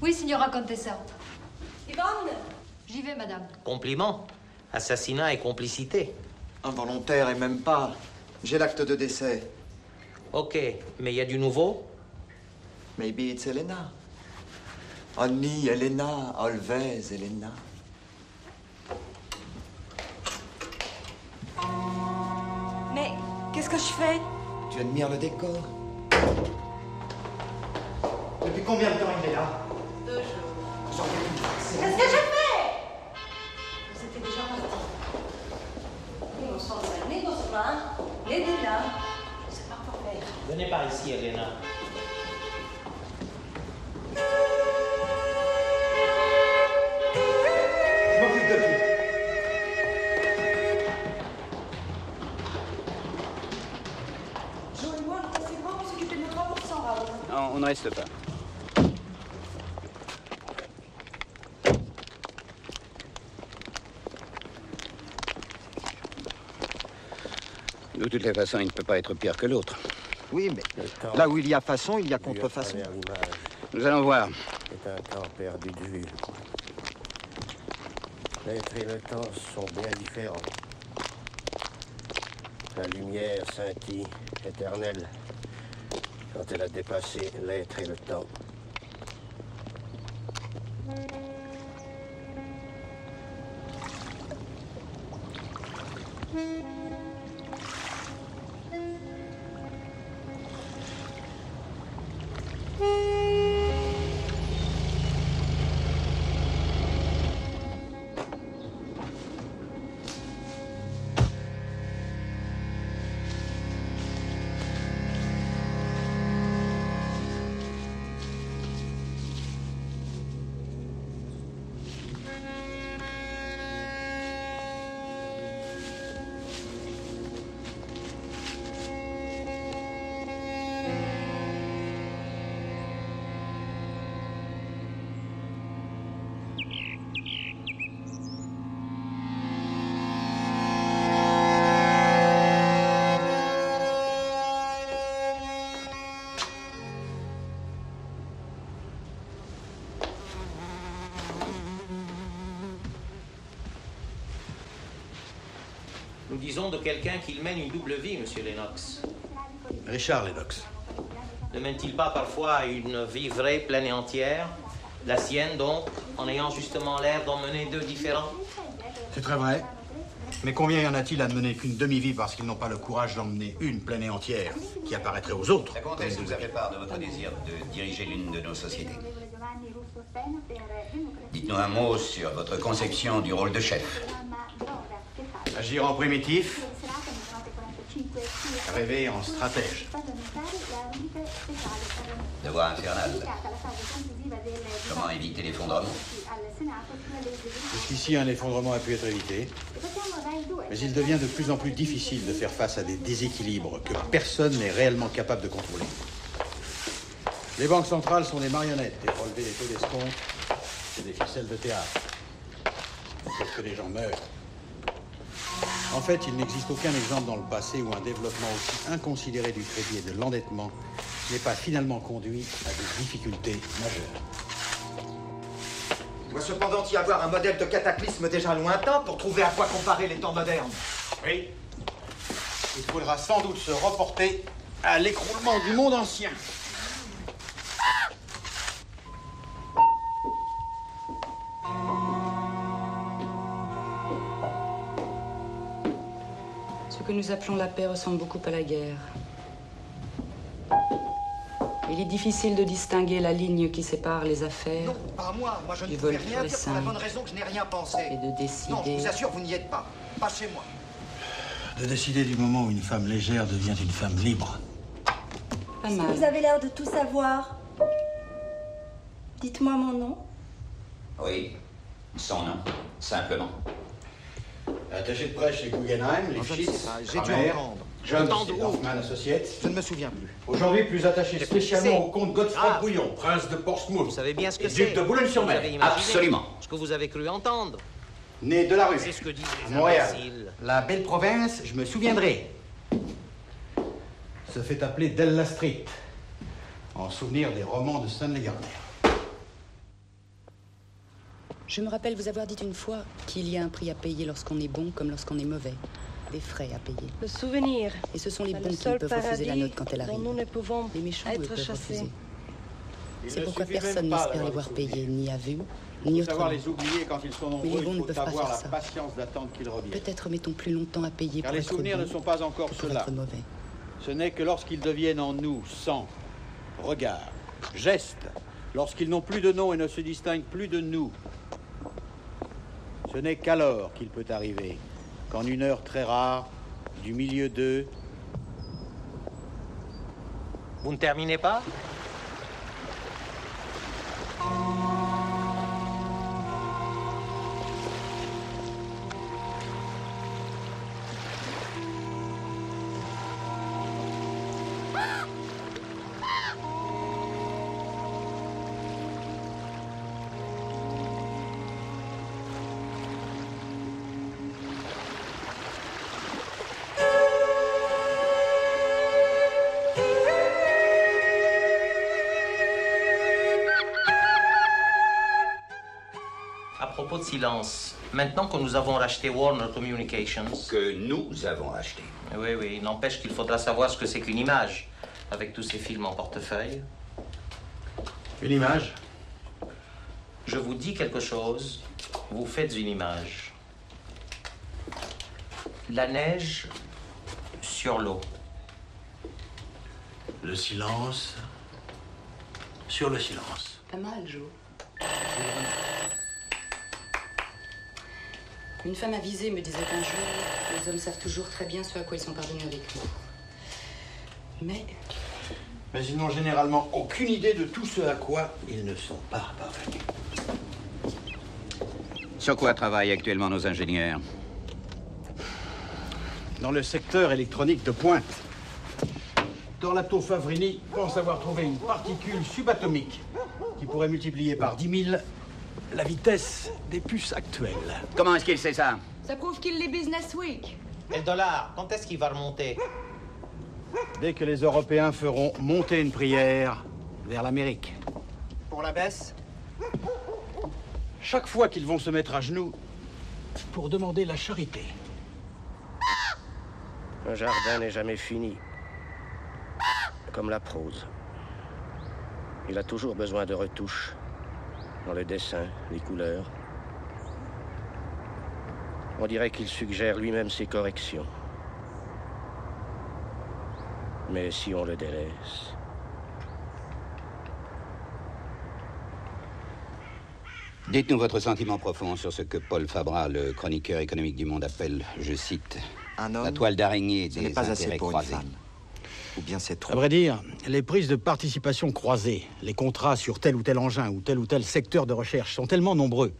S17: Oui, signora Contessa. Yvonne J'y vais, madame.
S15: Compliment. Assassinat et complicité.
S10: Involontaire et même pas. J'ai l'acte de décès.
S15: Ok, mais il y a du nouveau?
S10: Maybe it's Elena. Annie, Elena, Alves, Elena.
S17: Mais qu'est-ce que je fais?
S10: Tu admires le décor? Depuis combien de temps il est là?
S17: Deux jours.
S10: J'en ai une
S17: Qu'est-ce que j'ai fait? Vous étiez déjà parti. Non senza né Dorfman, né Della. C'est pas pour faire.
S15: Venez par ici, Elena.
S10: Je m'occupe de tout.
S17: Joe et moi, on fait grand pour s'occuper de nos 3%, Raoul.
S5: Non, on ne reste pas. Toutes les façons, il ne peut pas être pire que l'autre.
S10: Oui, mais là où il y a façon, il y a contrefaçon.
S5: Nous allons voir.
S2: C'est un temps perdu de vue. L'être et le temps sont bien différents. La lumière scintille, éternelle, quand elle a dépassé l'être et le temps.
S15: Disons de quelqu'un qu'il mène une double vie, monsieur Lennox.
S1: Richard Lennox.
S15: Ne mène-t-il pas parfois une vie vraie, pleine et entière? La sienne, donc, en ayant justement l'air d'en mener deux différents?
S1: C'est très vrai. Mais combien y en a-t-il à ne mener qu'une demi-vie parce qu'ils n'ont pas le courage d'emmener une pleine et entière qui apparaîtrait aux autres?
S5: La comtesse nous a fait part de votre désir de diriger l'une de nos sociétés. Dites-nous un mot sur votre conception du rôle de chef.
S1: Agir en primitif, rêver en stratège.
S5: Devoir infernal. Comment éviter l'effondrement?
S1: Jusqu'ici, un effondrement a pu être évité. Mais il devient de plus en plus difficile de faire face à des déséquilibres que personne n'est réellement capable de contrôler. Les banques centrales sont des marionnettes et pour relever les taux d'escompte, c'est des ficelles de théâtre. Sauf que les gens meurent. En fait, il n'existe aucun exemple dans le passé où un développement aussi inconsidéré du crédit et de l'endettement n'ait pas finalement conduit à des difficultés majeures.
S10: Il doit cependant y avoir un modèle de cataclysme déjà lointain pour trouver à quoi comparer les temps modernes.
S1: Oui. Il faudra sans doute se reporter à l'écroulement du monde ancien.
S12: Que nous appelons la paix ressemble beaucoup à la guerre. Il est difficile de distinguer la ligne qui sépare les affaires
S10: Non, pas moi. Moi, je ne
S12: du vol
S10: rien dire pour la
S12: simple
S10: bonne raison que je n'ai rien pensé.
S12: et de
S10: Non, je
S12: décider.
S10: vous assure, vous n'y êtes pas. Pas chez moi.
S1: De décider du moment où une femme légère devient une femme libre.
S12: Pas
S17: Si
S12: mal.
S17: vous avez l'air de tout savoir, dites-moi mon nom.
S5: Oui, son nom, simplement.
S1: Attaché de presse chez Guggenheim, les
S10: dû
S1: Kramer,
S10: entendre.
S1: Jones et Hoffman Associates.
S10: Je ne me souviens plus.
S1: Aujourd'hui, plus attaché spécialement au comte Godefroy
S10: Ah.
S1: Bouillon, prince de Portsmouth.
S15: Vous savez bien ce que c'est.
S1: duc de Boulogne-sur-Mer.
S5: Absolument.
S15: Ce que vous avez cru entendre.
S1: Né de la rue.
S15: C'est ce que disent les
S1: à Montréal.
S15: imbéciles.
S1: La belle province, je me souviendrai. Se fait appeler Della Street, en souvenir des romans de Stanley Gardner.
S12: Je me rappelle vous avoir dit une fois qu'il y a un prix à payer lorsqu'on est bon comme lorsqu'on est mauvais. Des frais à payer.
S11: Le souvenir.
S12: Et ce sont les bons
S11: le
S12: qui
S11: seul
S12: peuvent refuser la note quand elle arrive.
S11: nous ne pouvons
S12: Les méchants,
S11: être
S12: peuvent
S11: chassés.
S12: refuser. C'est pourquoi personne
S1: pas
S12: n'espère les voir payer, ni à vue,
S1: Il
S12: ni
S1: faut savoir
S12: autrement.
S1: les oublier quand ils sont nombreux.
S12: Mais les bons
S1: il
S12: ne
S1: faut
S12: peuvent pas
S1: avoir
S12: faire
S1: la
S12: ça.
S1: patience d'attendre qu'ils reviennent.
S12: Peut-être mettons plus longtemps à payer
S1: Car
S12: pour
S1: les
S12: être
S1: souvenirs
S12: bon
S1: ne sont pas encore
S12: être mauvais.
S1: Ce n'est que lorsqu'ils deviennent en nous sang, regard, geste, lorsqu'ils n'ont plus de nom et ne se distinguent plus de nous. Ce n'est qu'alors qu'il peut arriver qu'en une heure très rare, du milieu d'eux,
S15: Vous ne terminez pas? Propos de silence, maintenant que nous avons racheté Warner Communications.
S5: Que nous avons acheté.
S15: Oui, oui, n'empêche qu'il faudra savoir ce que c'est qu'une image, avec tous ces films en portefeuille.
S1: une image?
S15: Je vous dis quelque chose, vous faites une image. La neige sur l'eau.
S1: Le silence sur le silence.
S12: Pas mal, Joe. Une femme avisée me disait un jour les hommes savent toujours très bien ce à quoi ils sont parvenus avec nous. Mais
S1: Mais ils n'ont généralement aucune idée de tout ce à quoi ils ne sont pas parvenus.
S5: Sur quoi travaillent actuellement nos ingénieurs
S1: Dans le secteur électronique de pointe, Torlato Favrini pense avoir trouvé une particule subatomique qui pourrait multiplier par 10 000 la vitesse des puces actuelles.
S5: Comment est-ce qu'il sait ça?
S12: Ça prouve qu'il est Business Week.
S15: Et le dollar, quand est-ce qu'il va remonter?
S1: Dès que les Européens feront monter une prière vers l'Amérique.
S10: Pour la baisse?
S1: Chaque fois qu'ils vont se mettre à genoux pour demander la charité.
S2: Un jardin n'est jamais fini. Comme la prose. Il a toujours besoin de retouches. Dans le dessin, les couleurs. On dirait qu'il suggère lui-même ses corrections. Mais si on le délaisse...
S5: Dites-nous votre sentiment profond sur ce que Paul Fabra, le chroniqueur économique du Monde, appelle, je cite,
S10: Un homme,
S5: la toile d'araignée des
S10: n'est pas assez
S5: intérêts
S10: une femme. Ou bien c'est trop.
S1: À vrai dire, les prises de participation croisées, les contrats sur tel ou tel engin ou tel ou tel secteur de recherche sont tellement nombreux.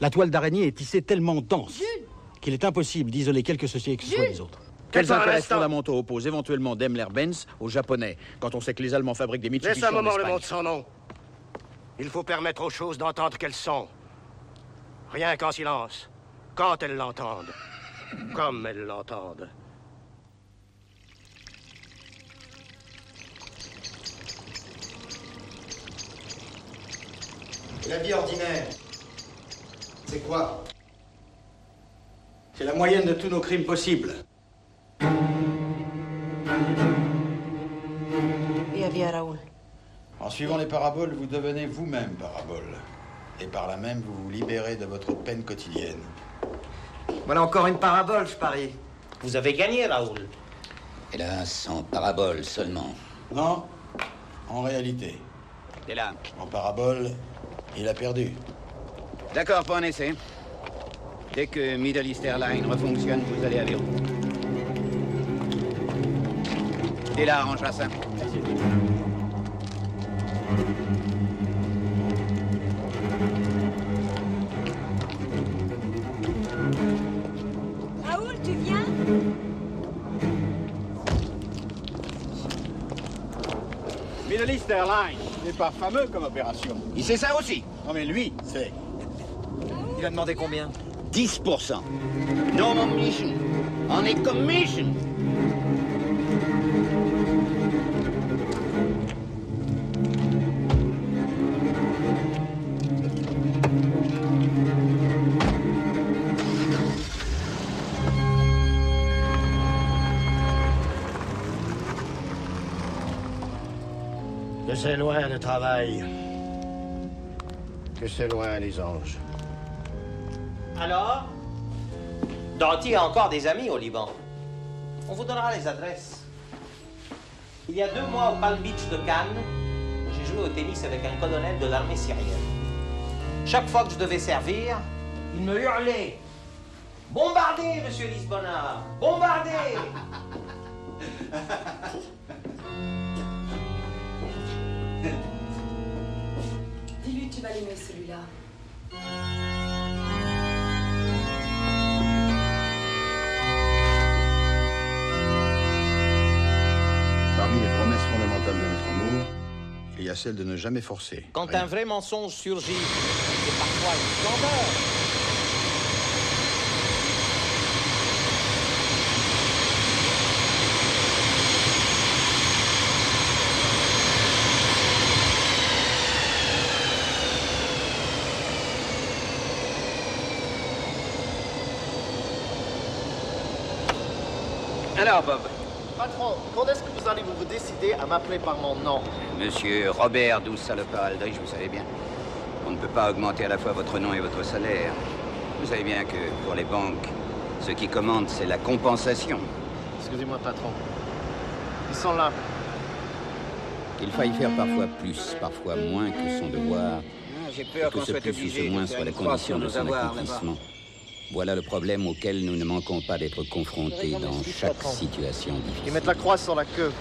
S1: La toile d'araignée est tissée tellement dense qu'il est impossible d'isoler quelques sociétés que ce soit des autres. Quels intérêts fondamentaux opposent éventuellement Daimler-Benz aux Japonais quand on sait que les Allemands fabriquent des Mitsubishi
S2: Laisse un
S1: en
S2: moment le monde sans nom. Il faut permettre aux choses d'entendre qu'elles sont. Rien qu'en silence. Quand elles l'entendent. Comme elles l'entendent.
S1: La vie ordinaire, c'est quoi? C'est la moyenne de tous nos crimes possibles.
S11: Via via Raoul.
S1: En suivant les paraboles, vous devenez vous-même parabole. Et par là même, vous vous libérez de votre peine quotidienne.
S10: Voilà encore une parabole, je parie.
S15: Vous avez gagné, Raoul.
S5: Hélas, en parabole seulement.
S1: Non, en réalité.
S5: T'es là.
S1: En parabole, il a perdu.
S5: D'accord pour un essai. Dès que Middle East Airlines refonctionne, vous allez à Beyrouth. T'es là, arrangera ça.
S17: Raoul, tu viens?
S1: Middle East Airlines n'est pas fameux comme opération.
S5: Il sait ça aussi.
S1: Non mais lui, c'est...
S10: Il a demandé combien?
S5: 10%. No mission. On est commission.
S2: Le travail. Que c'est loin les anges.
S15: Alors? Danty a encore des amis au Liban. On vous donnera les adresses. Il y a deux mois au Palm Beach de Cannes, j'ai joué au tennis avec un colonel de l'armée syrienne. Chaque fois que je devais servir, il me hurlait Bombardez, monsieur Lisbona Bombardez
S12: L'aimer celui-là.
S1: Parmi les promesses fondamentales de notre amour, il y a celle de ne jamais forcer.
S15: Quand un vrai mensonge surgit, c'est parfois une splendeur.
S5: Alors, Bob,
S21: Patron, quand est-ce que vous allez vous décider à m'appeler par mon nom
S5: Monsieur Robert Douce Salopard Aldrich, vous savez bien, on ne peut pas augmenter à la fois votre nom et votre salaire. Vous savez bien que pour les banques, ce qui commande, c'est la compensation.
S21: Excusez-moi, patron. Ils sont là.
S5: Il faille faire parfois plus, parfois moins que son devoir.
S7: J'ai
S5: et
S7: peur
S5: que
S7: qu'on
S5: ce
S7: soit
S5: plus ou
S7: obligé
S5: ce moins
S7: de faire
S5: soit la condition de son
S7: avoir,
S5: accomplissement. Voilà le problème auquel nous ne manquons pas d'être confrontés dans chaque situation difficile.
S21: Ils mettent la croix sur la queue.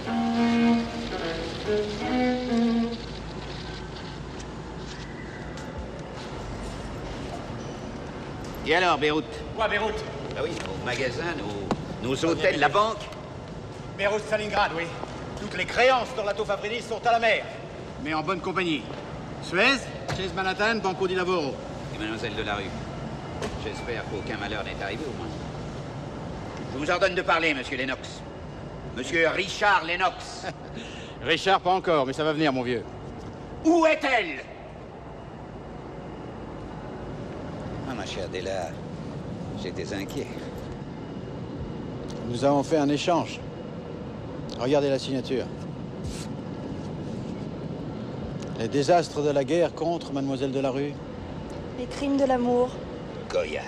S5: Et alors, Beyrouth?
S9: Quoi, Beyrouth?
S5: Ah oui, nos magasins, nos, nos hôtels, la banque
S9: Beyrouth, Stalingrad, oui. Toutes les créances dans la Fabridis sont à la mer.
S1: Mais en bonne compagnie. Suez, Chase Manhattan, Banco di Lavoro.
S5: Et mademoiselle de la rue. J'espère qu'aucun malheur n'est arrivé au moins. Je vous ordonne de parler, monsieur Lennox. Monsieur Richard Lennox.
S1: Richard, pas encore, mais ça va venir, mon vieux.
S5: Où est-elle? Ah, ma chère Della, j'étais inquiet.
S1: Nous avons fait un échange. Regardez la signature. Les désastres de la guerre contre Mademoiselle de la Rue.
S3: Les crimes de l'amour.
S5: Goya.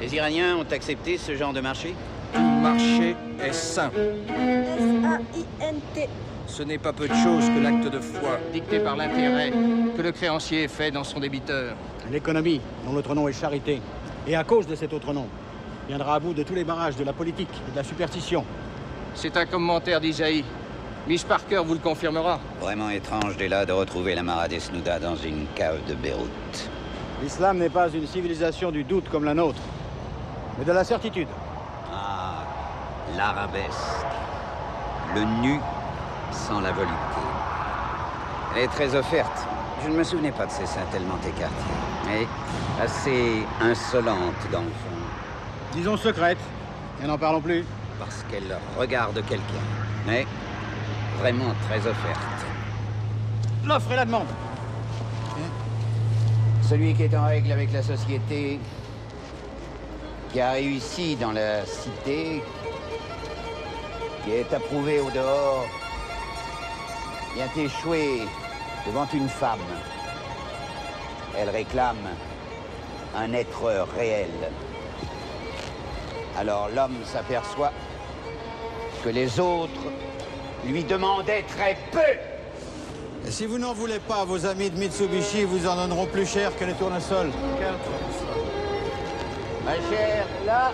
S5: Les Iraniens ont accepté ce genre de marché?
S6: Tout marché est sain.
S3: S-A-I-N-T.
S6: Ce n'est pas peu de choses que l'acte de foi dicté par l'intérêt que le créancier fait dans son débiteur.
S1: L'économie, dont l'autre nom est charité. Et à cause de cet autre nom, viendra à bout de tous les barrages de la politique et de la superstition.
S6: C'est un commentaire d'Isaïe. Miss Parker vous le confirmera.
S5: Vraiment étrange, Della, de retrouver la Mara Desnuda dans une cave de Beyrouth.
S1: L'islam n'est pas une civilisation du doute comme la nôtre, mais de la certitude.
S5: Ah, l'arabesque. Le nu sans la volupté. Elle est très offerte. Je ne me souvenais pas de ces seins tellement écartés, mais assez insolente dans le fond.
S1: Disons secrète. Et n'en parlons plus.
S5: Parce qu'elle regarde quelqu'un. Mais vraiment très offerte.
S1: L'offre et la demande.
S5: Celui qui est en règle avec la société, qui a réussi dans la cité, qui est approuvé au dehors, vient échouer devant une femme. Elle réclame un être réel. Alors l'homme s'aperçoit que les autres lui demandaient très peu.
S1: Et si vous n'en voulez pas, vos amis de Mitsubishi vous en donneront plus cher que les tournesols.
S5: Ma chère, là,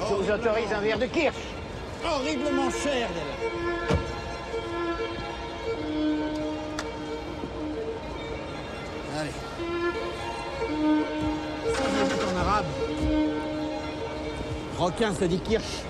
S5: je vous autorise un verre de kirsch.
S1: Horriblement cher, Della. Allez. Ça en arabe. Requin, ça dit kirsch.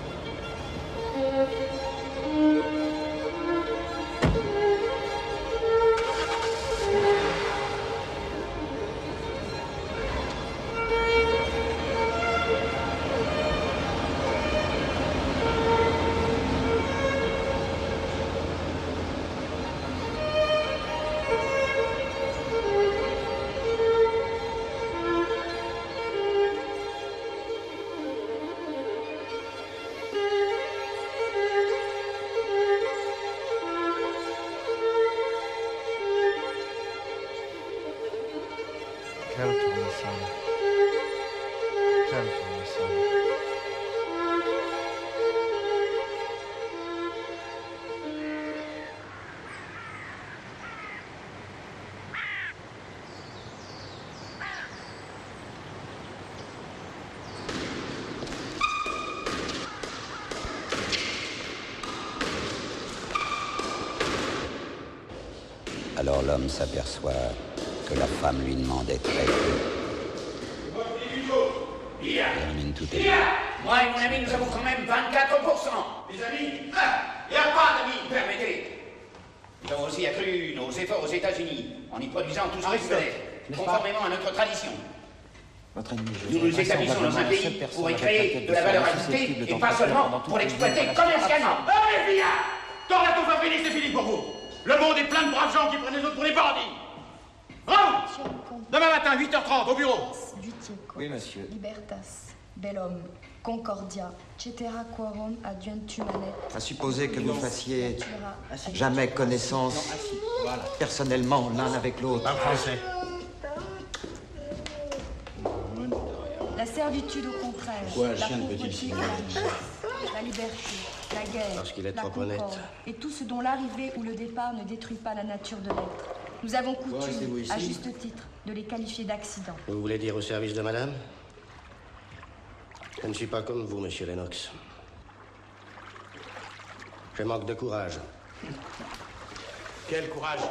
S5: L'homme s'aperçoit que la femme lui demandait très peu. Il amène tout est
S22: Moi et mon ami, nous avons quand même 24%. Les amis Il n'y a pas d'amis, permettez. Nous avons aussi accru nos efforts aux États-Unis en y produisant tout ce qui se fait, conformément à notre tradition.
S20: Votre ennemi,
S22: Nous nous établissons dans un pays pour y créer de la valeur ajoutée et pas seulement pour l'exploiter commercialement.
S9: Allez, Fabrice, c'est fini pour vous Le monde est plein de braves gens qui prennent les autres pour des bandits. Bravo Demain matin, 8h30, au bureau.
S20: Oui, monsieur.
S3: Libertas, Bellum, Concordia, cetera quorum adiuntum manet.
S10: À supposer que vous fassiez jamais connaissance personnellement l'un avec l'autre.
S1: français.
S3: La servitude au contraire.
S1: Quoi, le
S3: la
S1: chien de petit
S3: la liberté, la guerre,
S2: Parce qu'il est
S3: la
S2: trop
S3: concorde,
S2: honnête.
S3: et tout ce dont l'arrivée ou le départ ne détruit pas la nature de l'être. Nous avons coutume, à juste titre, de les qualifier d'accidents.
S2: Vous voulez dire au service de madame? Je ne suis pas comme vous, monsieur Lennox. Je manque de courage.
S9: Quel courage?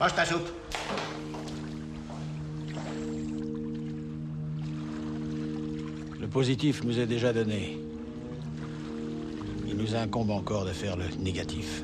S22: Mange ta soupe.
S1: Le positif nous est déjà donné. Nous incombe encore de faire le négatif.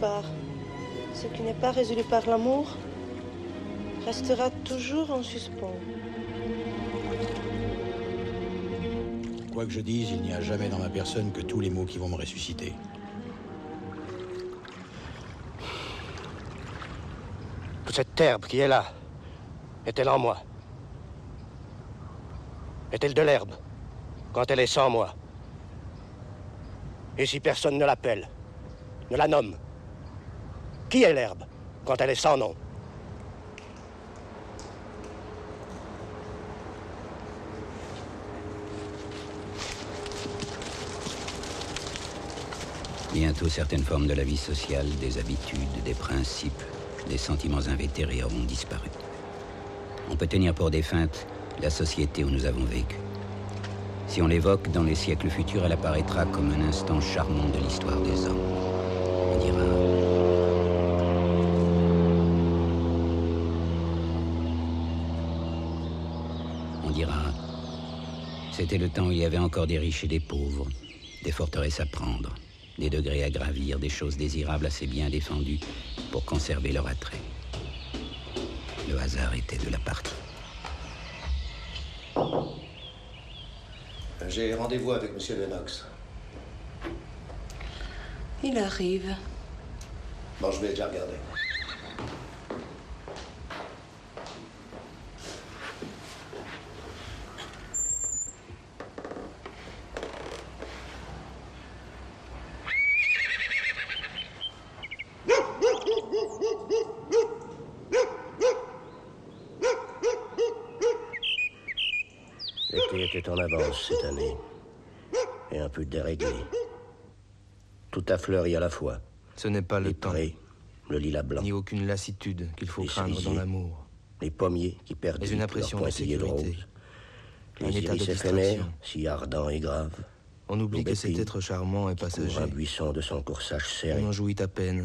S11: Part. Ce qui n'est pas résolu par l'amour restera toujours en suspens.
S1: Quoi que je dise, il n'y a jamais dans ma personne que tous les mots qui vont me ressusciter.
S2: Toute cette herbe qui est là, est-elle en moi? Est-elle de l'herbe quand elle est sans moi? Et si personne ne l'appelle, ne la nomme Qui est l'herbe quand elle est sans nom?
S5: Bientôt, certaines formes de la vie sociale, des habitudes, des principes, des sentiments invétérés auront disparu. On peut tenir pour défunte la société où nous avons vécu. Si on l'évoque dans les siècles futurs, elle apparaîtra comme un instant charmant de l'histoire des hommes. On dira On dira, c'était le temps où il y avait encore des riches et des pauvres, des forteresses à prendre, des degrés à gravir, des choses désirables assez bien défendues pour conserver leur attrait. Le hasard était de la partie.
S2: J'ai rendez-vous avec Monsieur Lennox.
S11: Il arrive.
S2: Bon, je vais déjà regarder. L'été était en avance cette année. Et un peu déréglé. Tout a fleuri à la fois.
S20: Ce n'est pas le
S2: Les
S20: temps,
S2: prés, le lilas blanc.
S20: ni aucune lassitude qu'il faut
S2: Les
S20: craindre dans l'amour.
S2: Les pommiers qui perdent
S20: Mais une impression
S2: leur
S20: de
S2: de rose. Les iris éphémères, si ardents et graves.
S20: On oublie que cet être charmant
S2: couvre
S20: passager.
S2: un buisson de son corsage serré.
S20: On en jouit à peine,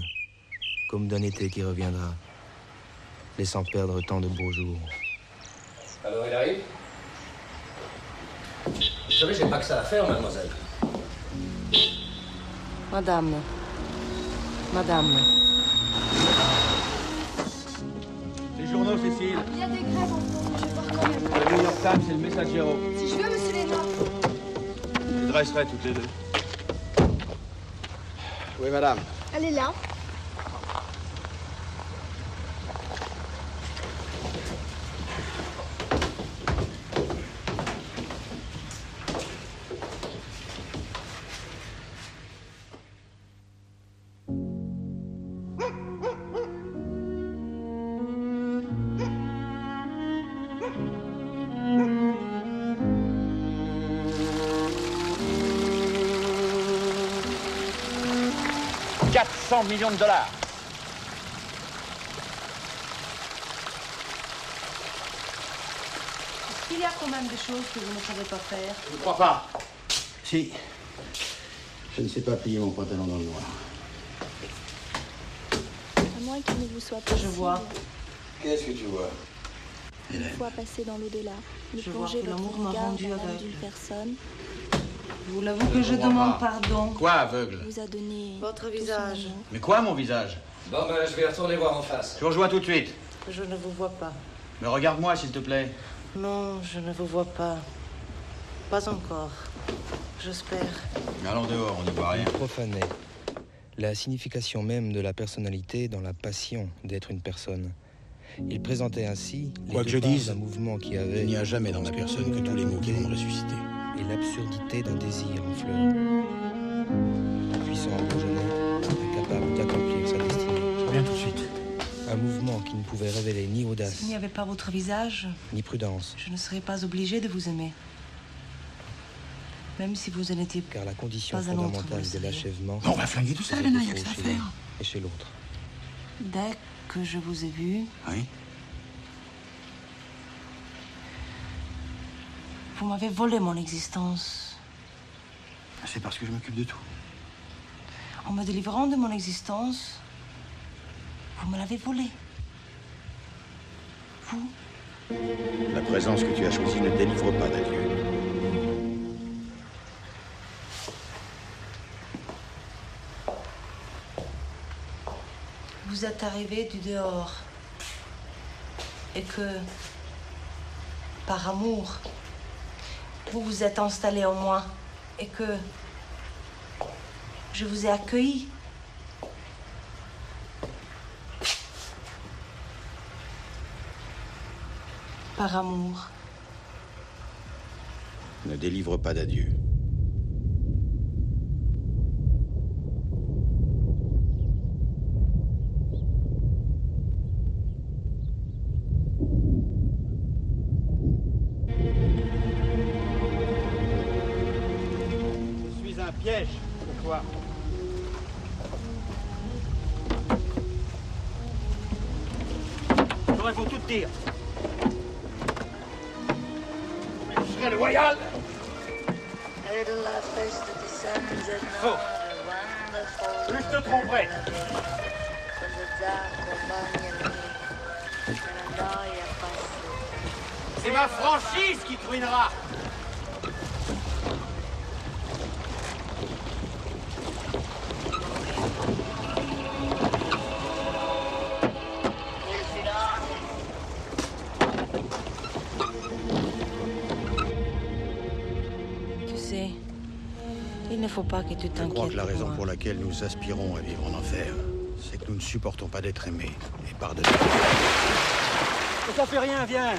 S20: comme d'un été qui reviendra, laissant perdre tant de beaux jours.
S2: Alors il arrive Vous savez, j'ai pas que ça à faire, mademoiselle.
S4: Madame. Madame.
S7: Les journaux, Cécile.
S3: Il y a des grèves en cours, je quand même.
S7: Le New York Times et le Messaggero.
S3: Si je veux, monsieur Lennox.
S7: Je les dresserai toutes les deux. Oui, madame.
S3: Elle est là.
S7: « 400 millions de dollars.
S11: Il y a quand même des choses que vous ne savez pas faire?
S1: Je ne crois pas. Si. Je ne sais pas plier mon pantalon dans le noir.
S3: À moins qu'il ne vous soit possible.
S11: Je vois.
S1: Qu'est-ce que tu vois?
S3: Une fois passé dans l'au-delà,
S11: vois que
S3: votre
S11: l'amour m'a
S3: regard dans d'une personne
S11: vous l'avoue que je demande pardon.
S1: Quoi, aveugle
S3: vous a donné
S11: Votre visage.
S1: Mais quoi, mon visage
S2: Bon, ben, je vais retourner voir en face.
S1: Je vous rejoins tout de suite.
S11: Je ne vous vois pas.
S1: Mais regarde-moi, s'il te plaît.
S11: Non, je ne vous vois pas. Pas encore. J'espère.
S1: Mais allons dehors, on n'y voit rien.
S20: Il profanait la signification même de la personnalité dans la passion d'être une personne. Il présentait ainsi les
S1: Quoi que je dise,
S20: d'un mouvement qui avait
S1: Il n'y a jamais dans ma personne que tous les mots qui vont ressusciter.
S20: Et l'absurdité d'un désir en fleurs. Puissant bourgeonnet, incapable d'accomplir sa destinée.
S1: Je reviens tout de suite.
S20: Un mouvement qui ne pouvait révéler ni audace,
S11: S'il n'y avait pas votre visage,
S20: ni prudence,
S11: je ne serais pas obligée de vous aimer. Même si vous en étiez
S20: car la condition fondamentale de l'achèvement
S1: on va flinguer tout ça,
S20: faisait
S1: Elena, y a que ça à faire.
S20: et chez l'autre.
S11: Dès que je vous ai vu,
S1: Oui
S11: vous m'avez volé mon existence.
S1: C'est parce que je m'occupe de tout.
S11: En me délivrant de mon existence, vous me l'avez volée. Vous,
S1: La présence que tu as choisie ne délivre pas d'adieu.
S4: Vous êtes arrivé du dehors. Et que, par amour, vous vous êtes installé en moi. Et que je vous ai accueilli. Par amour.
S1: Ne délivre pas d'adieu.
S7: J'aurais faut tout dire. Mais je serai loyal. Faux. Plus je te tromperai. C'est ma franchise qui te ruinera.
S4: Ne faut pas que tu
S1: Je crois
S4: t'inquiètes.
S1: que la raison pour laquelle nous aspirons à vivre en enfer, c'est que nous ne supportons pas d'être aimés et pardonnés.
S7: Ça fait rien, viens.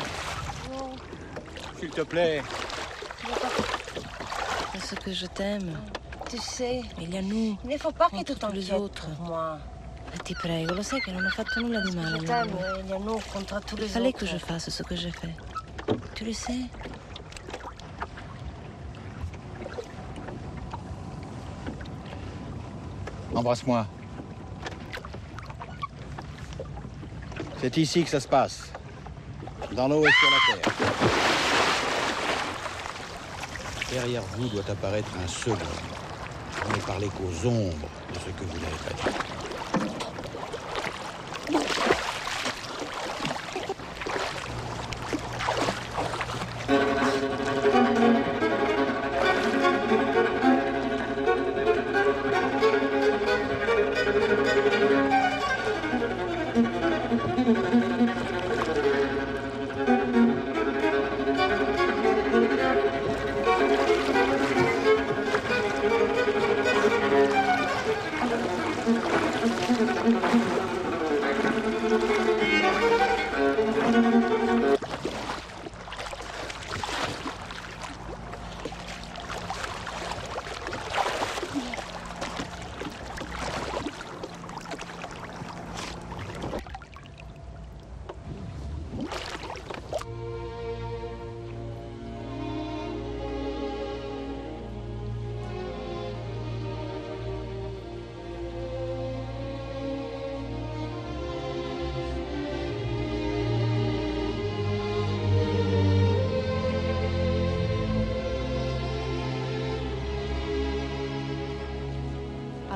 S7: S'il te plaît.
S4: Parce que je t'aime.
S11: Tu sais,
S4: Il y a nous.
S11: il ne faut pas que tu t'inquiètes
S4: autres.
S11: pour moi.
S4: Ti prego, lo sai che non ho fatto nulla di male.
S11: Il y a nous contre tous
S4: Il
S11: les
S4: fallait que je fasse ce que j'ai fait. Tu le sais
S1: Embrasse-moi. C'est ici que ça se passe. Dans l'eau et sur la terre. Derrière vous doit apparaître un second. On ne parler qu'aux ombres de ce que vous n'avez pas dit.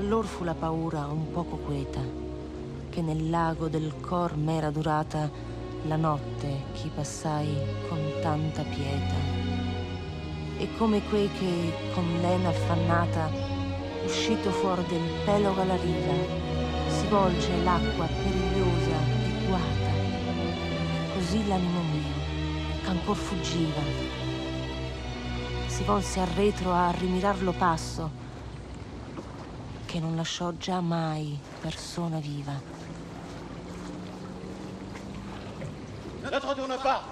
S4: Allor fu la paura un poco queta, che nel lago del cor m'era durata la notte che passai con tanta pietà. E come quei che con lena affannata, uscito fuor del pelo alla riva, si volge l'acqua perigliosa e guata. Così l'animo mio, ch'ancor fuggiva, si volse al retro a rimirarlo passo, che non lasciò già mai persona viva.
S7: Ne te retourne pas.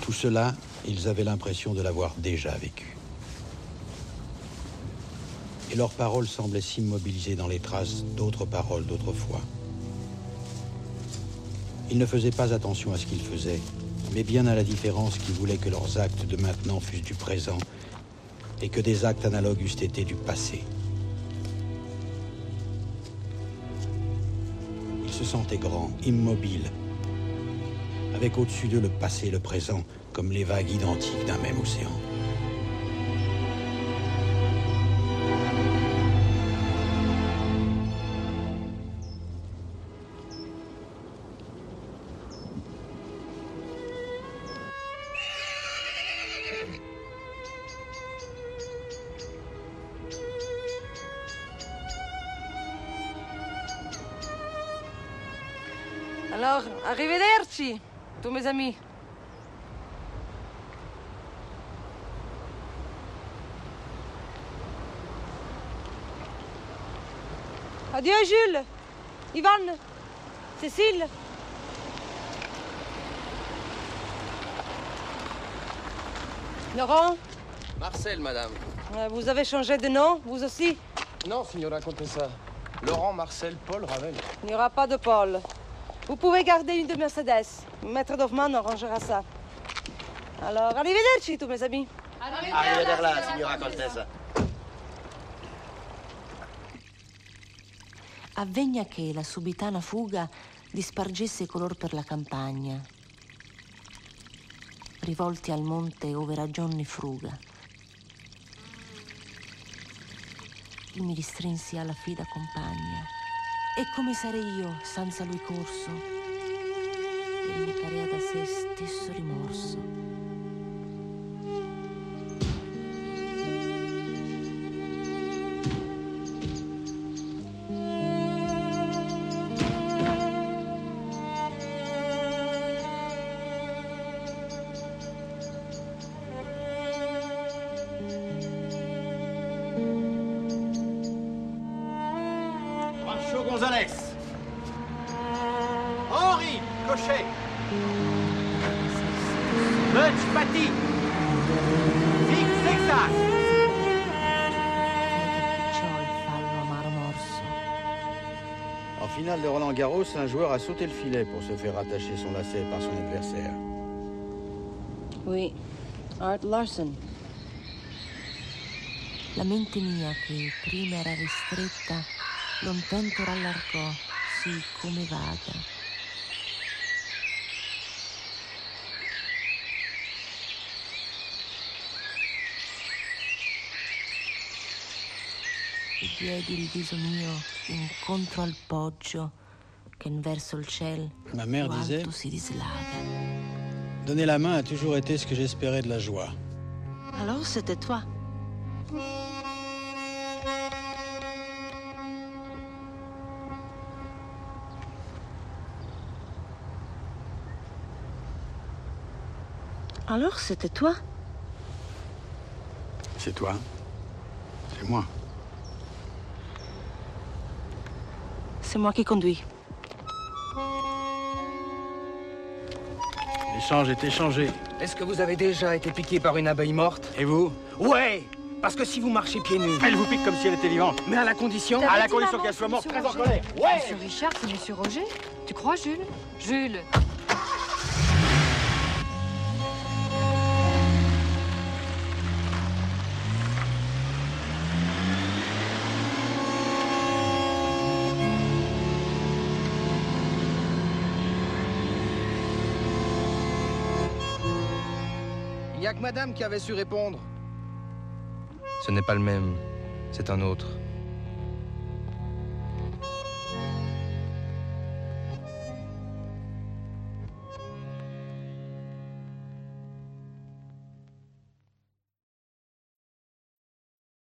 S1: Tout cela, ils avaient l'impression de l'avoir déjà vécu. Et leurs paroles semblaient s'immobiliser dans les traces d'autres paroles d'autrefois. Ils ne faisaient pas attention à ce qu'ils faisaient, mais bien à la différence qui voulait que leurs actes de maintenant fussent du présent et que des actes analogues eussent été du passé. Ils se sentaient grands, immobiles, avec au-dessus d'eux le passé et le présent, comme les vagues identiques d'un même océan.
S19: Amis. Adieu, Jules. Ivan. Cécile. Laurent,
S6: Marcel, madame.
S19: euh, vous avez changé de nom, vous aussi?
S6: Non, signora Contessa. Laurent, Marcel, Paul, Ravel.
S19: Il n'y aura pas de Paul. Vous pouvez garder une de Mercedes. Maître Doffman arrangera ça. Alors, arrivederci, tous mes amis.
S23: Arrivederla, signora Contessa.
S4: Avvegna che la subitana fuga dispargesse color per la campagna, rivolti al monte ove ragionni fruga. Io mi ristrinsi alla fida compagna, e come sarei io senza lui corso? E mi carea da sé stesso rimorso.
S1: Garros, un joueur a sauté le filet pour se faire attacher son lacet par son adversaire.
S19: Oui, Art Larson.
S4: La mente mia che prima era ristretta, lontento rallargò, sì come vaga. E diedi il viso mio incontro al poggio
S1: Ma mère disait. Donner la main a toujours été ce que j'espérais de la joie.
S19: Alors, c'était toi. Alors, c'était toi
S1: C'est toi. C'est moi.
S19: C'est moi qui conduis.
S1: L'échange est échangé.
S6: Est-ce que vous avez déjà été piqué par une abeille morte
S1: Et vous
S6: Ouais Parce que si vous marchez pieds nus...
S3: Elle vous pique comme si elle était vivante.
S6: Mais à la condition...
S3: À la condition qu'elle soit morte, très en colère. Ouais.
S17: Monsieur Richard, c'est Monsieur Roger. Tu crois, Jules? Jules
S6: n'y a que madame qui avait su répondre. Ce n'est pas le même, c'est un autre.